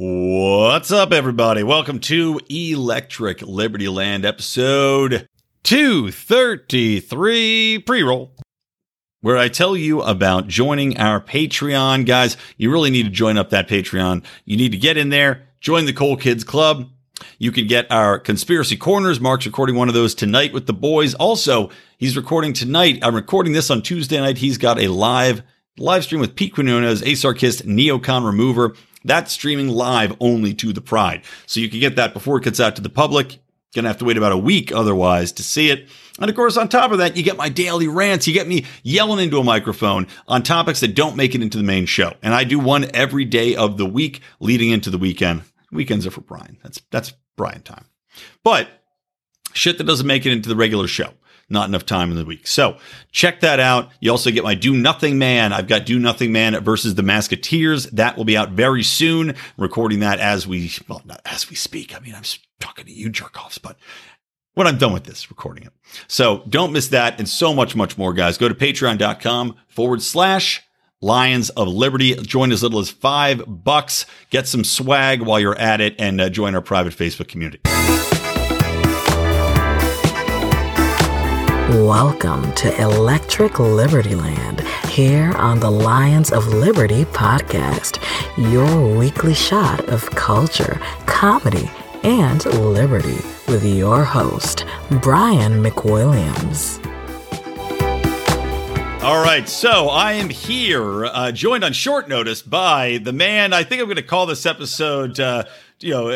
What's up, everybody? Welcome to Electric Libertyland episode 233 pre roll, where I tell you about joining our Patreon. Guys, you really need to join up that Patreon. You need to get in there, join the Cool Kids Club. You can get our conspiracy corners. Mark's recording one of those tonight with the boys. Also, he's recording tonight. I'm recording this on Tuesday night. He's got a live live stream with Pete Quinones, Asarchist, Neocon Remover. That's streaming live only to the Pride. So you can get that before it gets out to the public. Gonna have to wait about a week otherwise to see it. And of course, on top of that, you get my daily rants. You get me yelling into a microphone on topics that don't make it into the main show. And I do one every day of the week leading into the weekend. Weekends are for Brian. That's, that's Brian time. But shit that doesn't make it into the regular show not enough time in the week. So check that out. You also get my Do Nothing Man. I've got Do Nothing Man versus the Masketeers. That will be out very soon. recording that as we, well, not as we speak. I mean, I'm talking to you jerk offs, but when I'm done with this, recording it. So don't miss that and so much, much more, guys. Go to patreon.com forward slash Lions of Liberty. Join as little as five bucks. Get some swag while you're at it and uh, join our private Facebook community. Welcome to Electric Libertyland here on the Lions of Liberty podcast, your weekly shot of culture, comedy, and liberty with your host, Brian McWilliams. All right, so I am here, uh, joined on short notice by the man. I think I'm going to call this episode uh, you know,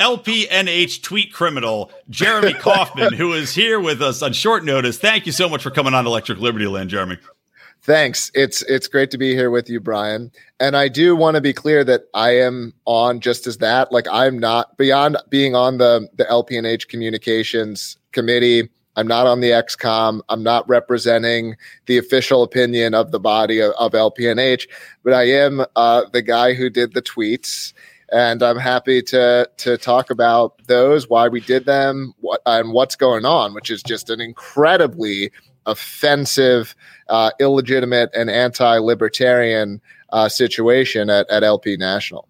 LPNH tweet criminal Jeremy Kauffman, who is here with us on short notice. Thank you so much for coming on Electric Libertyland, Jeremy. Thanks. It's it's great to be here with you, Brian. And I do want to be clear that I am on just as that. Like I'm not beyond being on the the LPNH communications committee. I'm not on the ExComm. I'm not representing the official opinion of the body of, of LPNH, but I am uh, the guy who did the tweets and I'm happy to to talk about those, why we did them, what and what's going on, which is just an incredibly offensive, uh, illegitimate, and anti-libertarian uh, situation at, at LP National.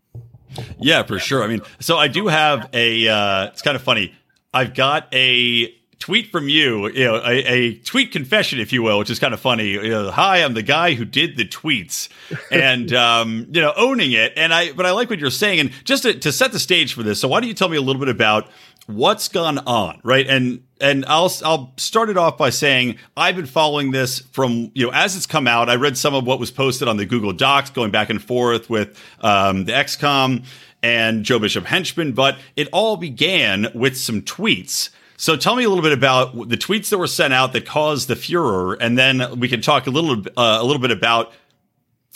Yeah, for sure. I mean, so I do have a. Uh, it's kind of funny. I've got a tweet from you, you know, a, a, tweet confession, if you will, which is kind of funny. You know, Hi, I'm the guy who did the tweets, and um, you know, owning it. And I, but I like what you're saying. And just to, to set the stage for this, so why don't you tell me a little bit about what's gone on, right? And and I'll I'll start it off by saying I've been following this from you know as it's come out. I read some of what was posted on the Google Docs, going back and forth with um, the ExComm and Joe Bishop Henchman, but it all began with some tweets so tell me a little bit about the tweets that were sent out that caused the furor, and then we can talk a little uh, a little bit about,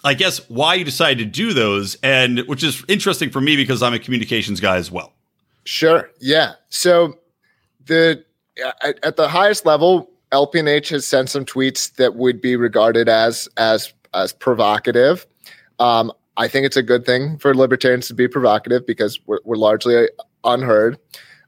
I guess, why you decided to do those, and which is interesting for me because I'm a communications guy as well. Sure. Yeah. So the at, at the highest level, LPNH has sent some tweets that would be regarded as as as provocative. Um, I think it's a good thing for libertarians to be provocative because we're, we're largely unheard.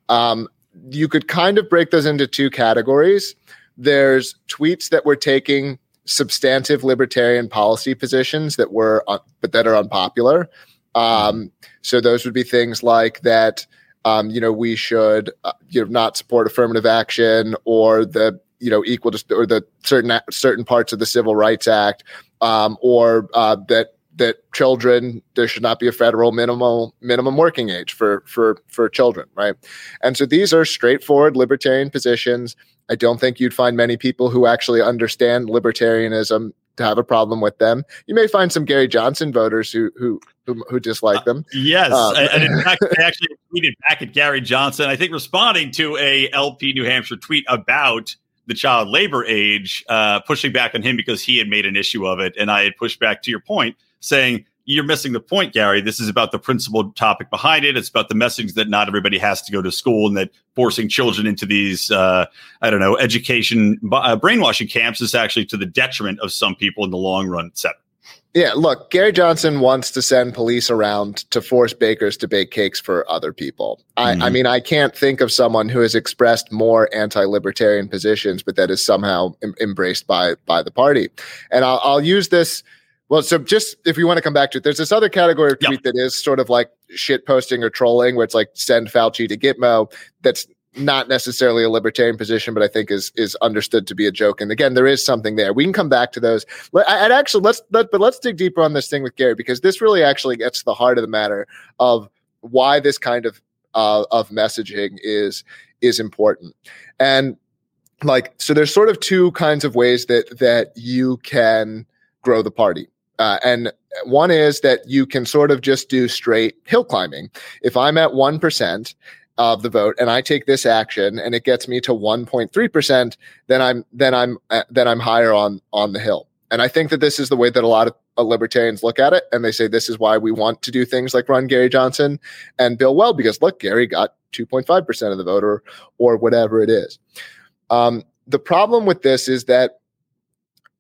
Um, you could kind of break those into two categories. There's tweets that were taking substantive libertarian policy positions that were uh, but that are unpopular. Um, so those would be things like that. Um, you know, we should uh, you know not support affirmative action or the you know equal to or the certain certain parts of the Civil Rights Act, um, or uh, that that children there should not be a federal minimum minimum working age for for for children right? And so these are straightforward libertarian positions. I don't think you'd find many people who actually understand libertarianism to have a problem with them. You may find some gary johnson voters who who who, who dislike them. Uh, yes um, and in fact i actually tweeted back at gary johnson i think responding to a lp new hampshire tweet about the child labor age, uh, pushing back on him because he had made an issue of it. And I had pushed back to your point saying, you're missing the point, Gary. This is about the principal topic behind it. It's about the message that not everybody has to go to school and that forcing children into these, uh, I don't know, education uh, brainwashing camps is actually to the detriment of some people in the long run, etc. Yeah, look, Gary Johnson wants to send police around to force bakers to bake cakes for other people. I, mm-hmm. I mean, I can't think of someone who has expressed more anti-libertarian positions, but that is somehow em- embraced by by the party. And I'll, I'll use this Well, so just if you want to come back to it, there's this other category of tweet yep. that is sort of like shit posting or trolling, where it's like send Fauci to Gitmo. That's not necessarily a libertarian position, but I think is is understood to be a joke. And again, there is something there. We can come back to those. I'd actually let's let, but let's dig deeper on this thing with Gary because this really actually gets to the heart of the matter of why this kind of uh, of messaging is is important. And like so, there's sort of two kinds of ways that that you can grow the party. Uh, and one is that you can sort of just do straight hill climbing. If I'm at 1% of the vote and I take this action and it gets me to 1.3%, then I'm then I'm uh, then I'm higher on on the hill. And I think that this is the way that a lot of uh, libertarians look at it and they say this is why we want to do things like run Gary Johnson and Bill Weld because look, Gary got 2.5% of the vote or or whatever it is. Um, the problem with this is that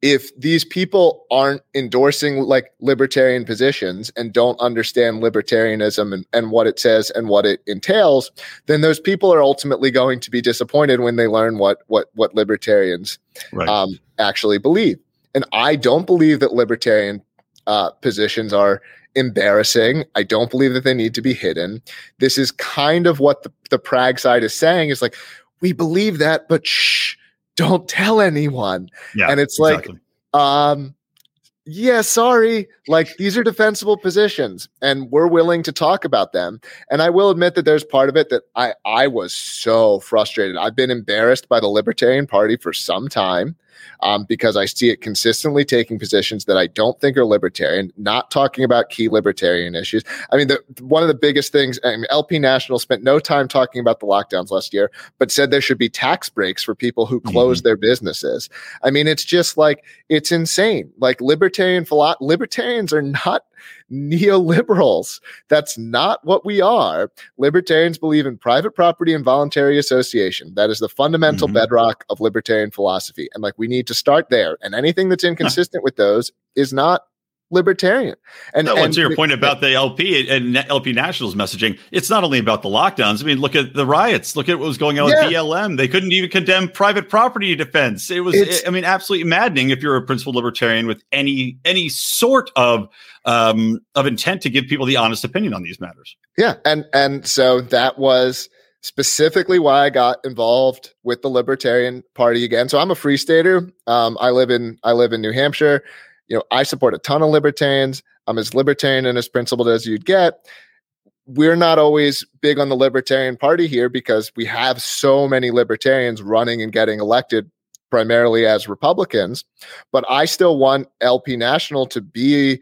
if these people aren't endorsing like libertarian positions and don't understand libertarianism and, and what it says and what it entails, then those people are ultimately going to be disappointed when they learn what what what libertarians right. um, actually believe. And I don't believe that libertarian uh, positions are embarrassing. I don't believe that they need to be hidden. This is kind of what the, the Prag side is saying is like, we believe that, but shh, don't tell anyone. Yeah, and it's exactly. like, um, yeah, sorry. Like these are defensible positions and we're willing to talk about them. And I will admit that there's part of it that I I was so frustrated. I've been embarrassed by the Libertarian Party for some time um, because I see it consistently taking positions that I don't think are libertarian, not talking about key libertarian issues. I mean, the, one of the biggest things, I mean, LP National spent no time talking about the lockdowns last year, but said there should be tax breaks for people who close mm-hmm. their businesses. I mean, it's just like, it's insane. Like libertarian, philo- libertarians are not neoliberals. That's not what we are. Libertarians believe in private property and voluntary association. That is the fundamental mm-hmm. bedrock of libertarian philosophy. And like we need to start there. And anything that's inconsistent with those is not libertarian. And, no, and to your point about the LP and LP Nationals messaging, it's not only about the lockdowns. I mean, look at the riots. Look at what was going on yeah. with BLM. They couldn't even condemn private property defense. It was, it's, I mean, absolutely maddening if you're a principled libertarian with any any sort of um, of intent to give people the honest opinion on these matters. Yeah, and and so that was specifically why I got involved with the Libertarian Party again. So I'm a free stater. Um, I live in I live in New Hampshire you know, I support a ton of libertarians. I'm as libertarian and as principled as you'd get. We're not always big on the Libertarian Party here because we have so many libertarians running and getting elected primarily as Republicans. But I still want LP National to be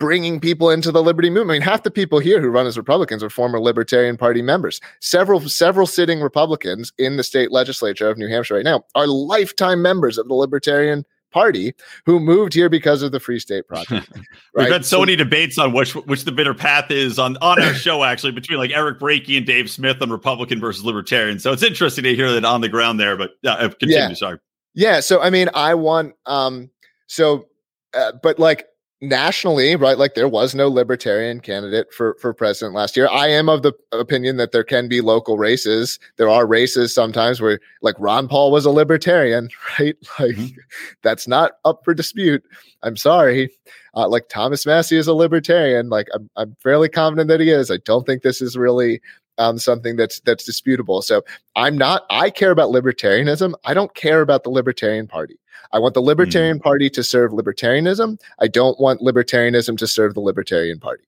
bringing people into the liberty movement. I mean, half the people here who run as Republicans are former Libertarian Party members. Several several sitting Republicans in the state legislature of New Hampshire right now are lifetime members of the Libertarian party who moved here because of the Free State Project. Right? We've had so, so, many debates on which which the bitter path is on on our show actually between like Eric Brakey and Dave Smith on Republican versus Libertarian. So it's interesting to hear that on the ground there. But uh, continue. Yeah. Sorry. Yeah. So I mean, I want um. So, uh, but like nationally, right? Like there was no libertarian candidate for for president last year. I am of the opinion that there can be local races. There are races sometimes where like Ron Paul was a libertarian, right? Like mm-hmm. that's not up for dispute. I'm sorry. Uh, like Thomas Massie is a libertarian. Like I'm, I'm fairly confident that he is. I don't think this is really um, something that's that's disputable. So I'm not. I care about libertarianism. I don't care about the Libertarian Party. I want the Libertarian mm. Party to serve libertarianism. I don't want libertarianism to serve the Libertarian Party.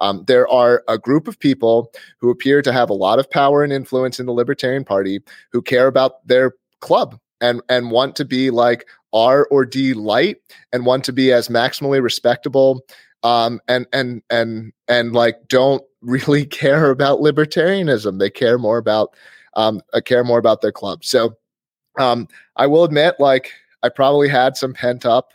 Um, there are a group of people who appear to have a lot of power and influence in the Libertarian Party who care about their club and and want to be like R or D light and want to be as maximally respectable um, and and and and like don't really care about libertarianism. They care more about um, uh, care more about their club. So um, I will admit, like I probably had some pent up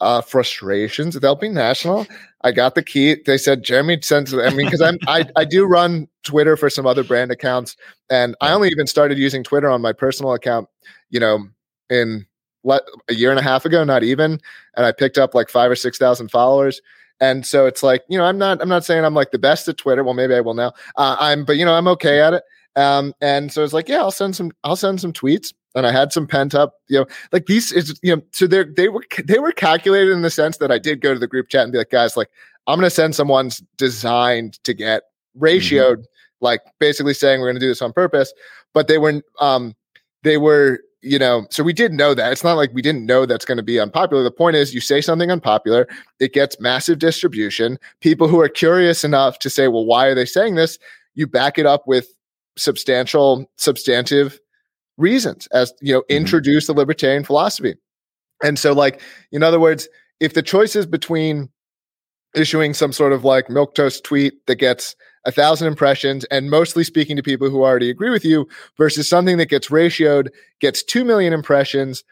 uh, frustrations with LP National. I got the key. They said Jeremy sends. I mean, because I'm I I do run Twitter for some other brand accounts, and I only even started using Twitter on my personal account. You know, in le- a year and a half ago, not even, and I picked up like five or six thousand followers. And so it's like, you know, I'm not, I'm not saying I'm like the best at Twitter. Well, maybe I will now. Uh, I'm, but you know, I'm okay at it. Um, and so it's like, yeah, I'll send some, I'll send some tweets. and I had some pent up, you know, like these is you know, so they're they were they were calculated in the sense that I did go to the group chat and be like, guys, like I'm going to send someone's designed to get ratioed, mm-hmm. like basically saying we're going to do this on purpose, but they were um they were you know, so we did know that. It's not like we didn't know that's going to be unpopular. The point is, you say something unpopular, it gets massive distribution. People who are curious enough to say, well, why are they saying this? You back it up with substantial, substantive reasons as, you know, mm-hmm. introduce the libertarian philosophy. And so, like, in other words, if the choice is between issuing some sort of like milk toast tweet that gets a thousand impressions and mostly speaking to people who already agree with you versus something that gets ratioed, gets 2 million impressions.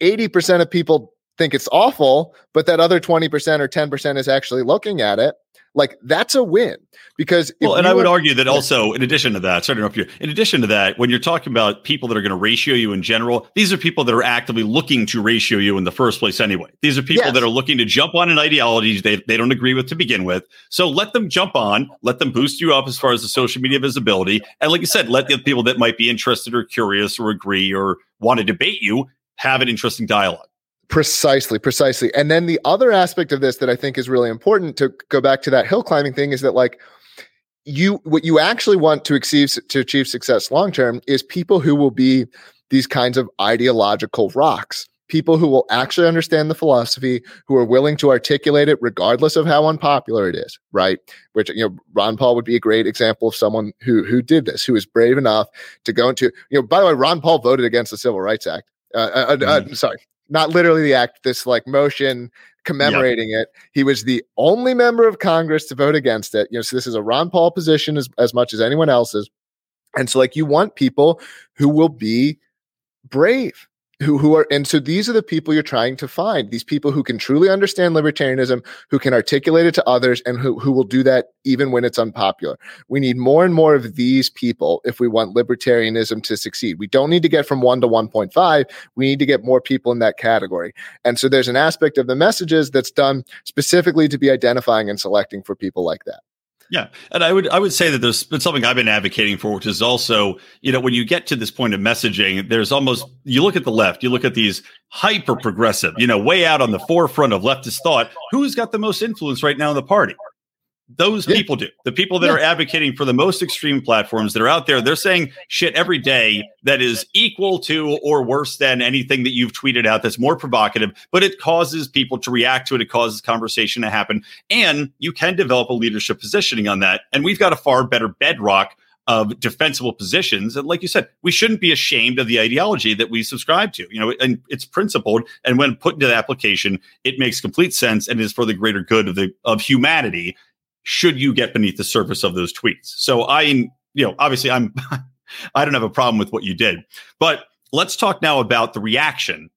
80% of people think it's awful, but that other 20% or 10% is actually looking at it like that's a win because well, and I would argue that also in addition to that, sorry to interrupt you. In addition to that, when you're talking about people that are going to ratio you in general, these are people that are actively looking to ratio you in the first place anyway. These are people yes. that are looking to jump on an ideology they, they don't agree with to begin with. So let them jump on, let them boost you up as far as the social media visibility. And like you said, let the people that might be interested or curious or agree or want to debate you have an interesting dialogue. Precisely, precisely. And then the other aspect of this that I think is really important to go back to that hill climbing thing is that like you what you actually want to achieve to achieve success long term is people who will be these kinds of ideological rocks people who will actually understand the philosophy who are willing to articulate it regardless of how unpopular it is right which you know ron paul would be a great example of someone who who did this who was brave enough to go into you know by the way ron paul voted against the civil rights act uh, uh, uh, mm-hmm. sorry not literally the act, this like motion commemorating yep. it. He was the only member of Congress to vote against it. You know, so this is a Ron Paul position as, as much as anyone else's. And so, like, you want people who will be brave who who are and so these are the people you're trying to find these people who can truly understand libertarianism who can articulate it to others and who, who will do that even when it's unpopular. We need more and more of these people if we want libertarianism to succeed. We don't need to get from 1 to 1.5 we need to get more people in that category. And so there's an aspect of the messages that's done specifically to be identifying and selecting for people like that yeah, and I would I would say that there's been something I've been advocating for, which is also you know when you get to this point of messaging, there's almost you look at the left, you look at these hyper progressive, you know, way out on the forefront of leftist thought. Who's got the most influence right now in the party? Those yeah. people do. The people that yeah. are advocating for the most extreme platforms that are out there, they're saying shit every day that is equal to or worse than anything that you've tweeted out that's more provocative, but it causes people to react to it. It causes conversation to happen. And you can develop a leadership positioning on that. And we've got a far better bedrock of defensible positions. And like you said, we shouldn't be ashamed of the ideology that we subscribe to, you know, and it's principled. And when put into the application, it makes complete sense and is for the greater good of the of humanity should you get beneath the surface of those tweets. So I, you know, obviously I'm, I don't have a problem with what you did, but let's talk now about the reaction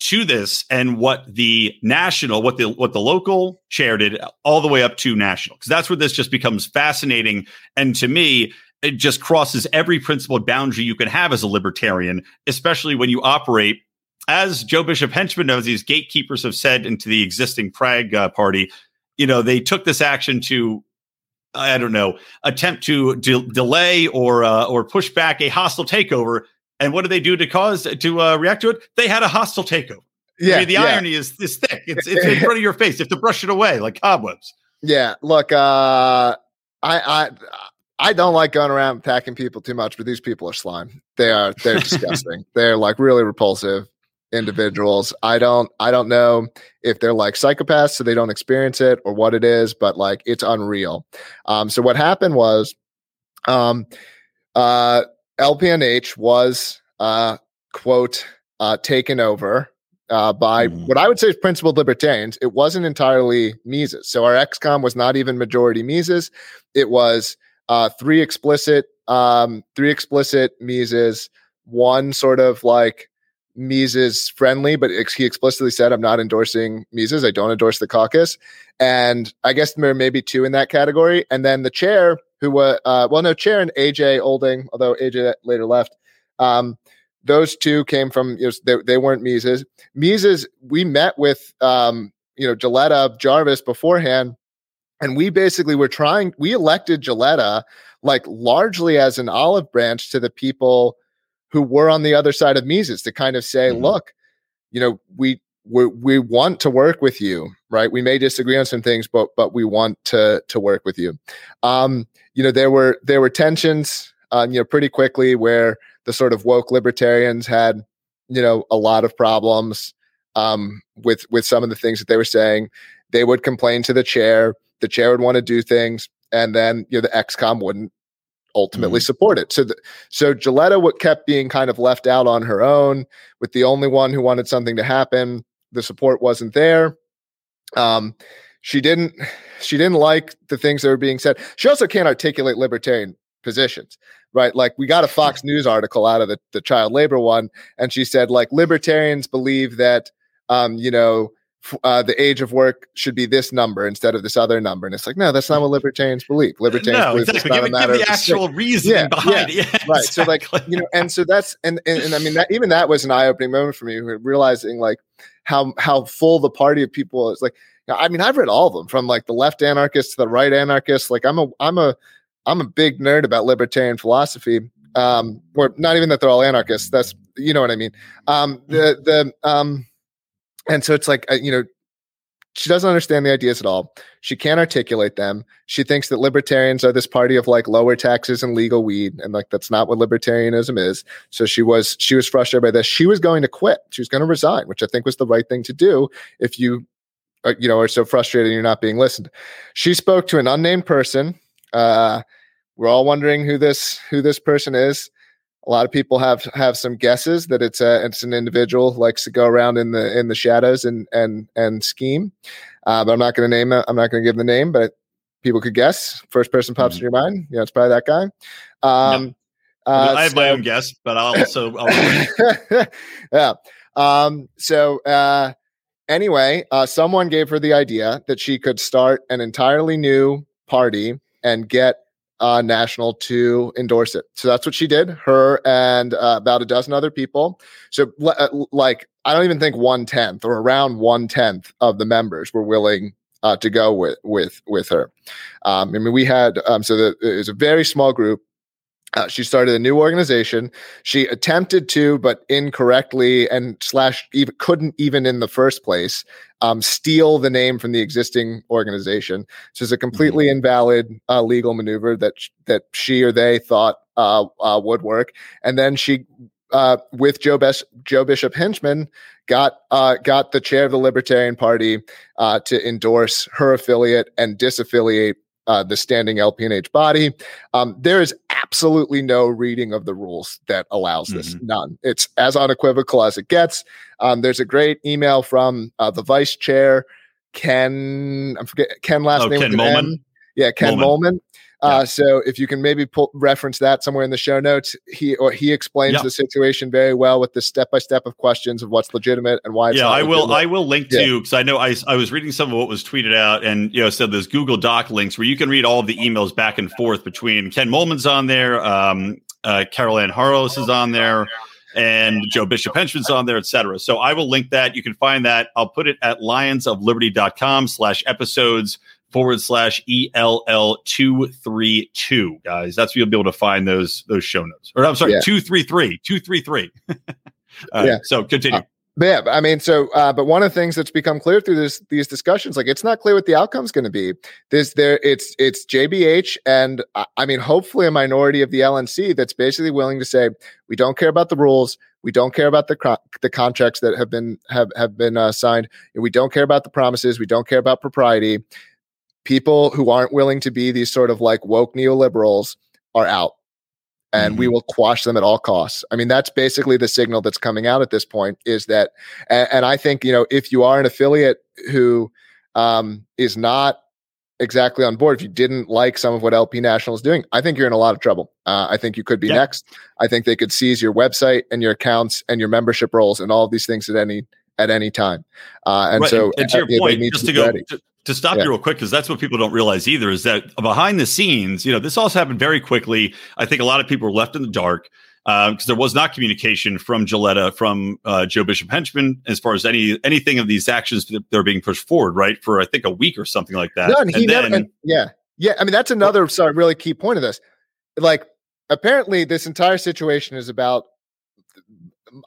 to this and what the national, what the what the local chair did, all the way up to national, because that's where this just becomes fascinating. And to me, it just crosses every principled boundary you can have as a libertarian, especially when you operate. As Joe Bishop Henchman knows, these gatekeepers have said into the existing Prag uh, party, you know, they took this action to, I don't know, attempt to de- delay or uh, or push back a hostile takeover. And what did they do to cause to uh, react to it? They had a hostile takeover. Yeah, I mean, the yeah. irony is this thick. It's it's in front of your face. You have to brush it away like cobwebs. Yeah. Look, uh, I I I don't like going around attacking people too much, but these people are slime. They are they're disgusting. They're like really repulsive individuals. I don't I don't know if they're like psychopaths so they don't experience it or what it is, but like it's unreal. Um so what happened was um uh LPNH was uh quote uh taken over uh, by mm. what I would say is principled libertarians. It wasn't entirely Mises. So our ExComm was not even majority Mises. It was uh, three explicit, um, three explicit Mises, one sort of like Mises friendly, but he explicitly said, I'm not endorsing Mises. I don't endorse the caucus. And I guess there may be two in that category. And then the chair, who was, uh, well, no, chair and AJ Olding, although AJ later left. Um, those two came from, you know, they, they weren't Mises. Mises, we met with, um, you know, Jilletta Jarvis beforehand. And we basically were trying, we elected Jilletta like largely as an olive branch to the people who were on the other side of Mises to kind of say, mm-hmm. look, you know, we we we want to work with you, right? We may disagree on some things, but but we want to to work with you. Um, you know, there were there were tensions, um, you know, pretty quickly where the sort of woke libertarians had, you know, a lot of problems um, with with some of the things that they were saying. They would complain to the chair. The chair would want to do things, and then you know the ExComm wouldn't ultimately mm-hmm. support it. So, the, so Jilletta what kept being kind of left out on her own, with the only one who wanted something to happen. The support wasn't there. Um, she didn't. She didn't like the things that were being said. She also can't articulate libertarian positions, right? Like we got a Fox News article out of the, the child labor one, and she said like libertarians believe that um, you know uh, the age of work should be this number instead of this other number. And it's like, no, that's not what libertarians believe. Libertarians no, believe exactly. Give, give the actual reason yeah, behind yeah, it. Yeah, right. Exactly. So like, you know, and so that's, and, and, and I mean, that, even that was an eye opening moment for me, realizing like how, how full the party of people is like, I mean, I've read all of them from like the left anarchists to the right anarchists. Like I'm a, I'm a, I'm a big nerd about libertarian philosophy. Um, or not even that they're all anarchists. That's, you know what I mean? Um, the, the, um, and so it's like, uh, you know, she doesn't understand the ideas at all. She can't articulate them. She thinks that libertarians are this party of like lower taxes and legal weed, and like that's not what libertarianism is. So she was she was frustrated by this. She was going to quit. She was going to resign, which I think was the right thing to do if you are, you know are so frustrated and you're not being listened. She spoke to an unnamed person. Uh, we're all wondering who this who this person is a lot of people have have some guesses that it's a it's an individual who likes to go around in the in the shadows and and and scheme. Uh, but I'm not going to name it. I'm not going to give the name, but people could guess. First person pops mm-hmm. in your mind. You know, it's probably that guy. Um, uh, I have so, my own guess, but I'll also. I'll yeah. Um, so uh, anyway, uh, someone gave her the idea that she could start an entirely new party and get uh, National to endorse it. So that's what she did. Her and uh, about a dozen other people. So uh, like I don't even think one tenth or around one tenth of the members were willing uh, to go with with with her. Um, I mean, we had um, so the, it was a very small group. Uh, she started a new organization. She attempted to, but incorrectly and slash even couldn't even in the first place um, steal the name from the existing organization. So it's a completely mm-hmm. invalid uh, legal maneuver that sh- that she or they thought uh, uh would work. And then she, uh, with Joe, Bes- Joe Bishop Henchman, got uh, got the chair of the Libertarian Party to endorse her affiliate and disaffiliate uh, the standing LPNH body. Um, there is absolutely no reading of the rules that allows this. Mm-hmm. None. It's as unequivocal as it gets. Um, there's a great email from uh, the vice chair, Ken. I'm forget Ken last oh, name. Ken Moellman. Yeah, Ken Moellman. Uh, So if you can maybe pull, reference that somewhere in the show notes, he or he explains the situation very well with the step by step of questions of what's legitimate and why. yeah, I will. I will link yeah. to because I know I, I was reading some of what was tweeted out, and you know, so there's Google Doc links where you can read all of the emails back and forth between Ken Moellman's on there, um, uh, Caryn Ann Harlos is on there and Joe Bishop Henchman's on there, etc. So I will link that. You can find that. I'll put it at lionsofliberty.com slash episodes forward slash ELL two three two, guys. That's where you'll be able to find those those show notes. Or I'm sorry, yeah. two three three, two three three. Yeah. So continue. Uh, yeah, I mean, so, uh, but one of the things that's become clear through this, these discussions, like it's not clear what the outcome's going to be. This, there, it's, it's JBH, and uh, I mean, hopefully, a minority of the LNC that's basically willing to say we don't care about the rules, we don't care about the the contracts that have been have have been uh, signed, we don't care about the promises, we don't care about propriety people who aren't willing to be these sort of like woke neoliberals are out and mm-hmm. we will quash them at all costs. I mean, that's basically the signal that's coming out at this point is that, and, and I think, you know, if you are an affiliate who um, is not exactly on board, if you didn't like some of what LP National is doing, I think you're in a lot of trouble. Uh, I think you could be next. I think they could seize your website and your accounts and your membership rolls and all of these things at any at any time. Uh, and right. so, and, and to your point, just to go to, to stop yeah. you real quick because that's what people don't realize either is that behind the scenes you know this also happened very quickly i think a lot of people were left in the dark because um, there was not communication from Jilletta, from uh, Joe Bishop Henchman, as far as any anything of these actions that they're being pushed forward, right? For I think a week or something like that. No, and he and never. Then, and yeah, yeah. I mean, that's another sorry, really key point of this. Like, apparently, this entire situation is about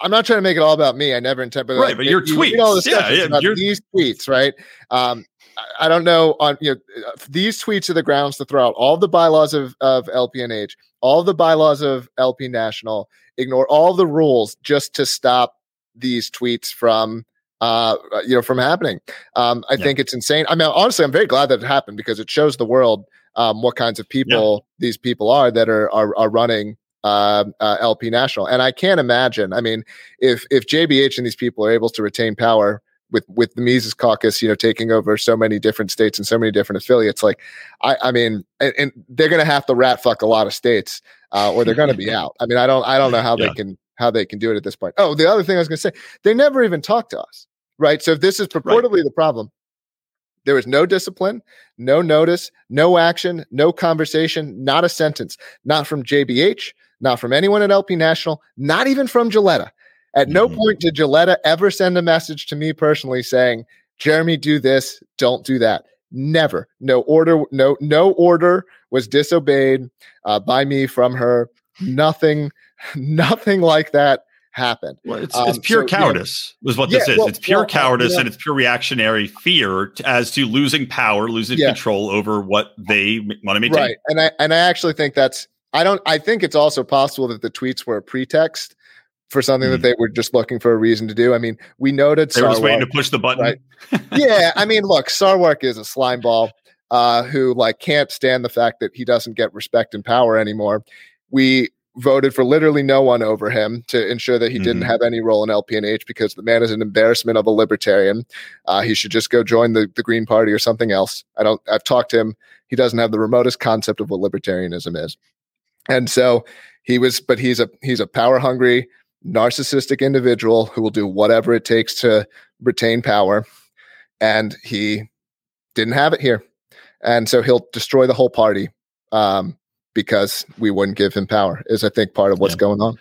I'm not trying to make it all about me. I never intend, but right. like, but your you tweets, read all the stuff yeah, yeah, about these tweets, right? Um, I- don't know on you know uh, these tweets are the grounds to throw out all the bylaws of of LPNH, all the bylaws of LP National, ignore all the rules just to stop these tweets from uh you know from happening. Um, I Yeah. think it's insane. I mean, honestly, I'm very glad that it happened because it shows the world um, what kinds of people these people are that are are, are running uh, uh, LP National. And I can't imagine. I mean, if if JBH and these people are able to retain power with with the Mises Caucus, you know, taking over so many different states and so many different affiliates, like I, I mean, and, and they're going to have to rat fuck a lot of states, uh, or they're going to be out. I mean, I don't I don't know how Yeah. they can how they can do it at this point. Oh, the other thing I was going to say, they never even talk to us, right? So if this is purportedly the problem. There was no discipline, no notice, no action, no conversation, not a sentence, not from JBH, not from anyone at LP National, not even from Jilletta. At no Mhm. point did Jilletta ever send a message to me personally saying, Jeremy, do this, don't do that. Never. No order, no, no order was disobeyed uh, by me from her. Nothing, nothing like that happened. Well, it's, Um, it's pure so, cowardice, was what this is. well- it's pure well, cowardice yeah. and it's pure reactionary fear as to losing power, losing Yeah. control over what they want to maintain. Right. And I and I actually think that's I don't I think it's also possible that the tweets were a pretext for something that Mhm. they were just looking for a reason to do. I mean, we noted They were just waiting to push the button. Right. yeah, I mean, look, Sarwark is a slime ball uh, who like can't stand the fact that he doesn't get respect and power anymore. We voted for literally no one over him to ensure that he didn't Mhm. have any role in LPNH because the man is an embarrassment of a libertarian. Uh, he should just go join the, the Green Party or something else. I don't. I've talked to him. He doesn't have the remotest concept of what libertarianism is, and so he was. But he's a he's a power hungry, narcissistic individual who will do whatever it takes to retain power, and he didn't have it here, and so he'll destroy the whole party. Um, because we wouldn't give him power is I think part of what's Yeah. going on.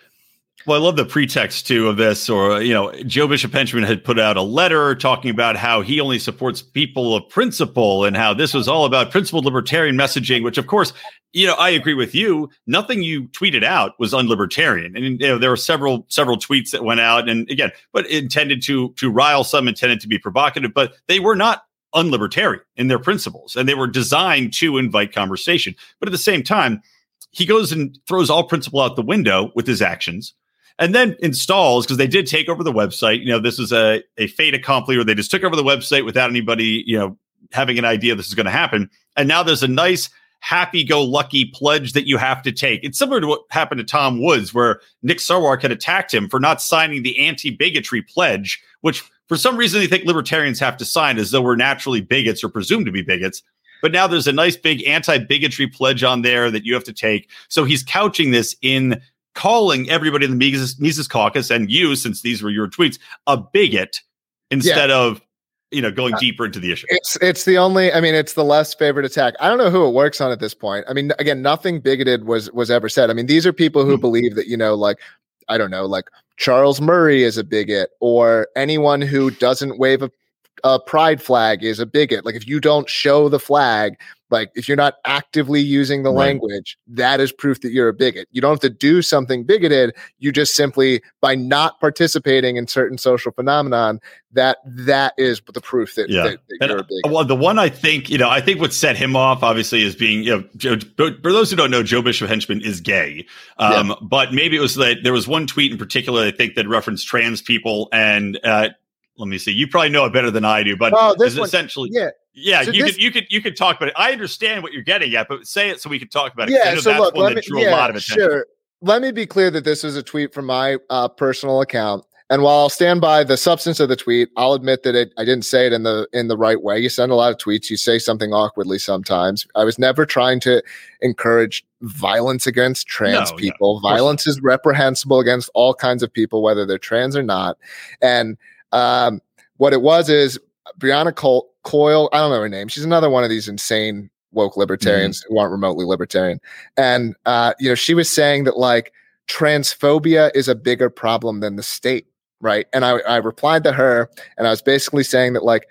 Well, I love the pretext too of this. Or, you know, Joe Bishop Henchman had put out a letter talking about how he only supports people of principle and how this was all about principled libertarian messaging, which, of course, you know, I agree with you. Nothing you tweeted out was unlibertarian. And you know, there were several several tweets that went out and again, but intended to to rile some, intended to be provocative, but they were not unlibertarian in their principles and they were designed to invite conversation. But at the same time, he goes and throws all principle out the window with his actions and then installs because they did take over the website. You know, this is a, a fait accompli where they just took over the website without anybody, you know, having an idea this is going to happen. And now there's a nice happy go lucky pledge that you have to take. It's similar to what happened to Tom Woods, where Nick Sarwark had attacked him for not signing the anti bigotry pledge, which for some reason they think libertarians have to sign as though we're naturally bigots or presumed to be bigots. But now there's a nice big anti bigotry pledge on there that you have to take. So he's couching this in calling everybody in the Mises, Mises caucus and you, since these were your tweets, a bigot instead of you know going deeper into the issue. It's it's the only. I mean, it's the less favorite attack. I don't know who it works on at this point. I mean, again, nothing bigoted was was ever said. I mean, these are people who Hmm. believe that you know, like I don't know, like Charles Murray is a bigot, or anyone who doesn't wave a, a pride flag is a bigot. Like if you don't show the flag, like if you're not actively using the Right. language, that is proof that you're a bigot. You don't have to do something bigoted. You just simply by not participating in certain social phenomenon, that that is the proof that, Yeah. that, that you're a bigot. Well, the one I think, you know, I think what set him off, obviously, is being, you know, Joe, for those who don't know, Joe Bishop Henchman is gay. Um, But maybe it was that there was one tweet in particular, I think, that referenced trans people. And uh, let me see, you probably know it better than I do, but Oh, this is essentially, yeah. yeah, So you this- could, you could, you could talk about it. I understand what you're getting at, but say it so we can talk about it. Yeah. So look, let me, yeah, a lot of attention. sure. Let me be clear that this was a tweet from my uh, personal account. And while I'll stand by the substance of the tweet, I'll admit that it, I didn't say it in the in the right way. You send a lot of tweets, you say something awkwardly sometimes. I was never trying to encourage violence against trans No, no, people. course violence is reprehensible against all kinds of people, whether they're trans or not. And um, what it was is Brianna Col- Coyle. I don't know her name. She's another one of these insane woke libertarians who aren't remotely libertarian. And uh, you know, she was saying that like transphobia is a bigger problem than the state, right? And I, I replied to her, and I was basically saying that like,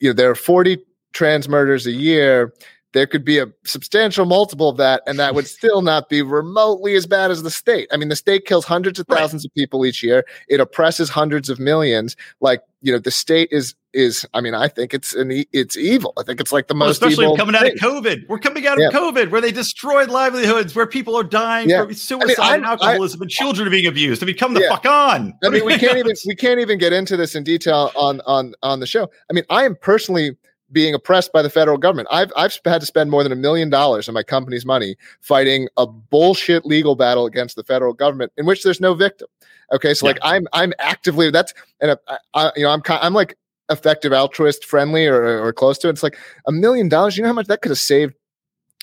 you know, there are 40 trans murders a year. There could be a substantial multiple of that, and that would still not be remotely as bad as the state. I mean, the state kills hundreds of thousands right. of people each year. It oppresses hundreds of millions. Like you know, the state is is. I mean, I think it's an e- it's evil. I think it's like the most well, especially coming thing. out of COVID. We're coming out of. COVID, where they destroyed livelihoods, where people are dying yeah. from suicide I mean, and alcoholism, I, and children are being abused. I mean, come the yeah. fuck on. I mean, we can't even we can't even get into this in detail on on on the show. I mean, I am personally being oppressed by the federal government. I've I've had to spend more than a million dollars of my company's money fighting a bullshit legal battle against the federal government in which there's no victim. Okay, so yeah. like I'm I'm actively that's and I, I, you know I'm I'm like effective altruist friendly or or close to it. It's like a million dollars. You know how much that could have saved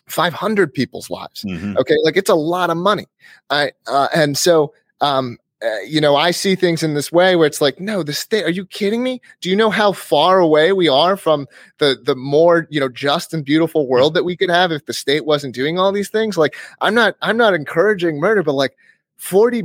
500 people's lives. Mm-hmm. Okay, like it's a lot of money. I uh, and so um uh, you know, I see things in this way where it's like, no, the state. Are you kidding me? Do you know how far away we are from the the more you know just and beautiful world that we could have if the state wasn't doing all these things? Like, I'm not I'm not encouraging murder, but like, 40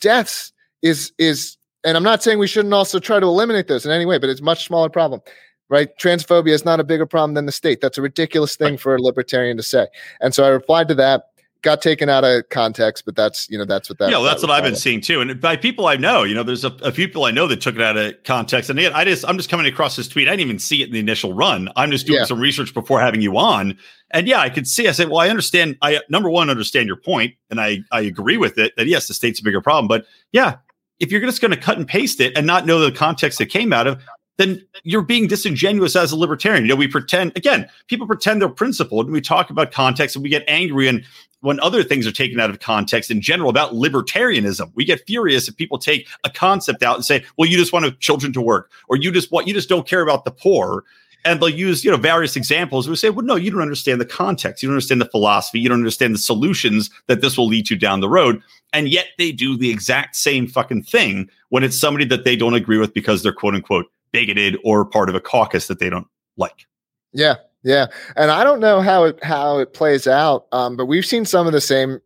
deaths is is, and I'm not saying we shouldn't also try to eliminate those in any way, but it's much smaller problem right? Transphobia is not a bigger problem than the state. That's a ridiculous thing for a libertarian to say. And so I replied to that got taken out of context, but that's you know that's what that. Yeah, well, that's that what I've been seeing too, and by people I know, you know, there's a, a, few people I know that took it out of context, and again, I just I'm just coming across this tweet. I didn't even see it in the initial run. I'm just doing yeah. some research before having you on, and yeah, I could see. I said, well, I understand. I number one understand your point, and I I agree with it that yes, the state's a bigger problem, but yeah, if you're just going to cut and paste it and not know the context it came out of, then you're being disingenuous as a libertarian. You know, we pretend again, people pretend they're principled and we talk about context and we get angry and when other things are taken out of context in general about libertarianism. We get furious if people take a concept out and say, well, you just want children to work, or you just want you just don't care about the poor. And they'll use, you know, various examples. We say, well, no, you don't understand the context. You don't understand the philosophy. You don't understand the solutions that this will lead to down the road. And yet they do the exact same fucking thing when it's somebody that they don't agree with because they're quote unquote bigoted or part of a caucus that they don't like. Yeah, yeah, and I don't know how it how it plays out, um, but we've seen some of the same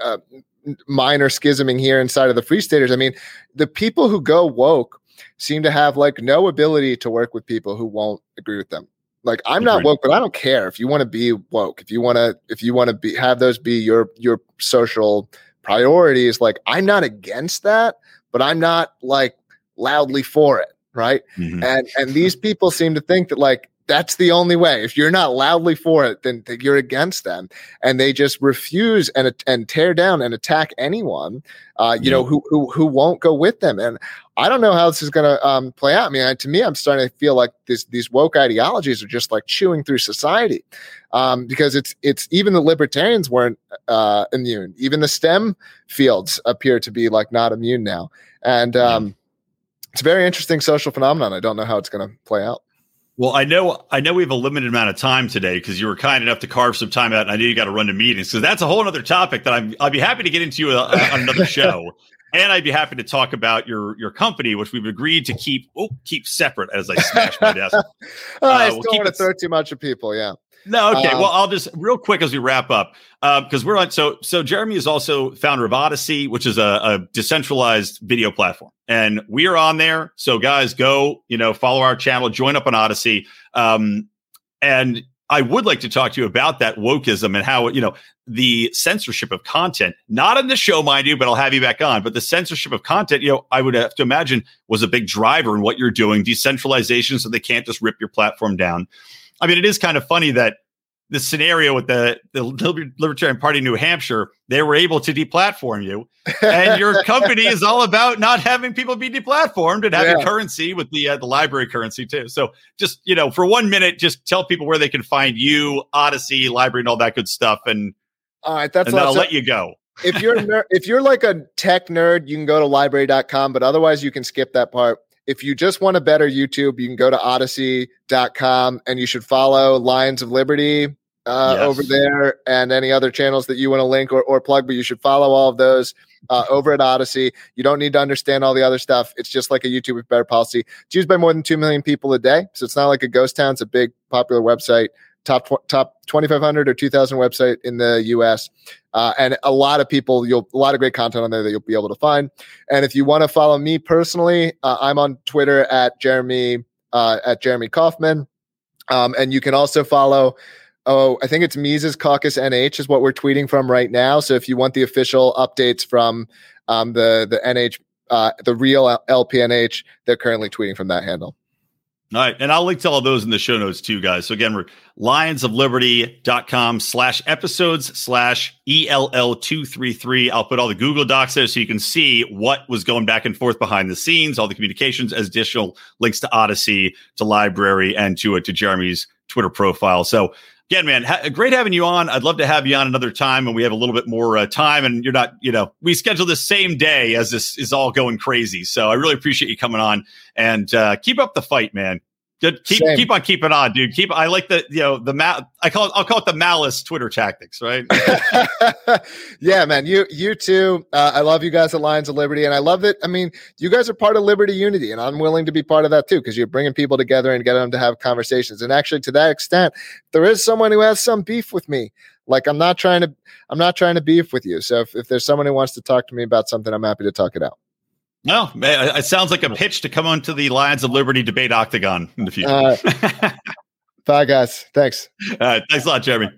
uh, minor schisming here inside of the Free Staters. I mean, the people who go woke seem to have like no ability to work with people who won't agree with them. Like I'm not woke, but I don't care if you want to be woke. If you want to, if you want to be have those be your your social priorities. Like I'm not against that, but I'm not like loudly for it, right? Mm-hmm. And and these people seem to think that like that's the only way. If you're not loudly for it, then you're against them, and they just refuse and and tear down and attack anyone, uh, you yeah. know, who who who won't go with them. And I don't know how this is going to um, play out. I mean, to me, I'm starting to feel like this, these woke ideologies are just like chewing through society, um, because it's it's even the libertarians weren't uh, immune. Even the STEM fields appear to be like not immune now, and um, yeah. it's a very interesting social phenomenon. I don't know how it's going to play out. Well, I know I know we have a limited amount of time today because you were kind enough to carve some time out, and I know you got to run to meetings. So that's a whole other topic that I'm I'd be happy to get into a, a, on another show, and I'd be happy to talk about your your company, which we've agreed to keep oh keep separate as I smash my desk. oh, uh, I we'll don't want to throw too much of people. Yeah. No, okay. Um, well, I'll just real quick as we wrap up because uh, we're on. So, so Jeremy is also founder of Odysee, which is a, a, decentralized video platform, and we are on there. So, guys, go you know follow our channel, join up on Odysee, um, and I would like to talk to you about that wokeism and how you know the censorship of content. Not in the show, mind you, but I'll have you back on. But the censorship of content, you know, I would have to imagine was a big driver in what you're doing, decentralization, so they can't just rip your platform down. I mean, it is kind of funny that the scenario with the, the Libertarian Party New Hampshire, they were able to deplatform you. And your company is all about not having people be deplatformed and having yeah. currency with the uh, the LBRY currency too. So just, you know, for one minute, just tell people where they can find you, Odysee, LBRY, and all that good stuff. And all right, that's and I'll let you go. if you're ner- if you're like a tech nerd, you can go to LBRY.com, but otherwise you can skip that part. If you just want a better YouTube, you can go to odysee.com and you should follow Lions of Liberty uh, yes. over there and any other channels that you want to link or, or plug, but you should follow all of those uh, over at Odysee. You don't need to understand all the other stuff. It's just like a YouTube with better policy. It's used by more than 2 million people a day. So it's not like a ghost town. It's a big popular website top top 2500 or 2000 website in the US uh, and a lot of people you'll a lot of great content on there that you'll be able to find and if you want to follow me personally uh, I'm on Twitter at Jeremy uh, at Jeremy Kauffman. um, and you can also follow oh, I think it's Mises Caucus NH is what we're tweeting from right now. So if you want the official updates from um, the the NH, uh, the real LPNH, they're currently tweeting from that handle. All right. And I'll link to all those in the show notes too, guys. So again, we're lionsofliberty.com slash episodes slash ELL233. I'll put all the Google Docs there so you can see what was going back and forth behind the scenes, all the communications, as additional links to Odysee, to LBRY and to, uh, to Jeremy's Twitter profile. So again, man, ha- great having you on. I'd love to have you on another time when we have a little bit more uh, time and you're not, you know, we schedule the same day as this is all going crazy. So I really appreciate you coming on and uh, keep up the fight, man. Good. Keep Same. keep on keeping on, dude. Keep. I like the you know the mal. I call it. I'll call it the malice Twitter tactics, right? yeah, man. You you too. Uh, I love you guys at Lions of Liberty, and I love that. I mean, you guys are part of Liberty Unity, and I'm willing to be part of that too because you're bringing people together and getting them to have conversations. And actually, to that extent, there is someone who has some beef with me. Like I'm not trying to. I'm not trying to beef with you. So if, if there's someone who wants to talk to me about something, I'm happy to talk it out. No, it sounds like a pitch to come onto the Lions of Liberty debate octagon in the future. Uh, bye, guys. Thanks. Thanks a lot, Jeremy.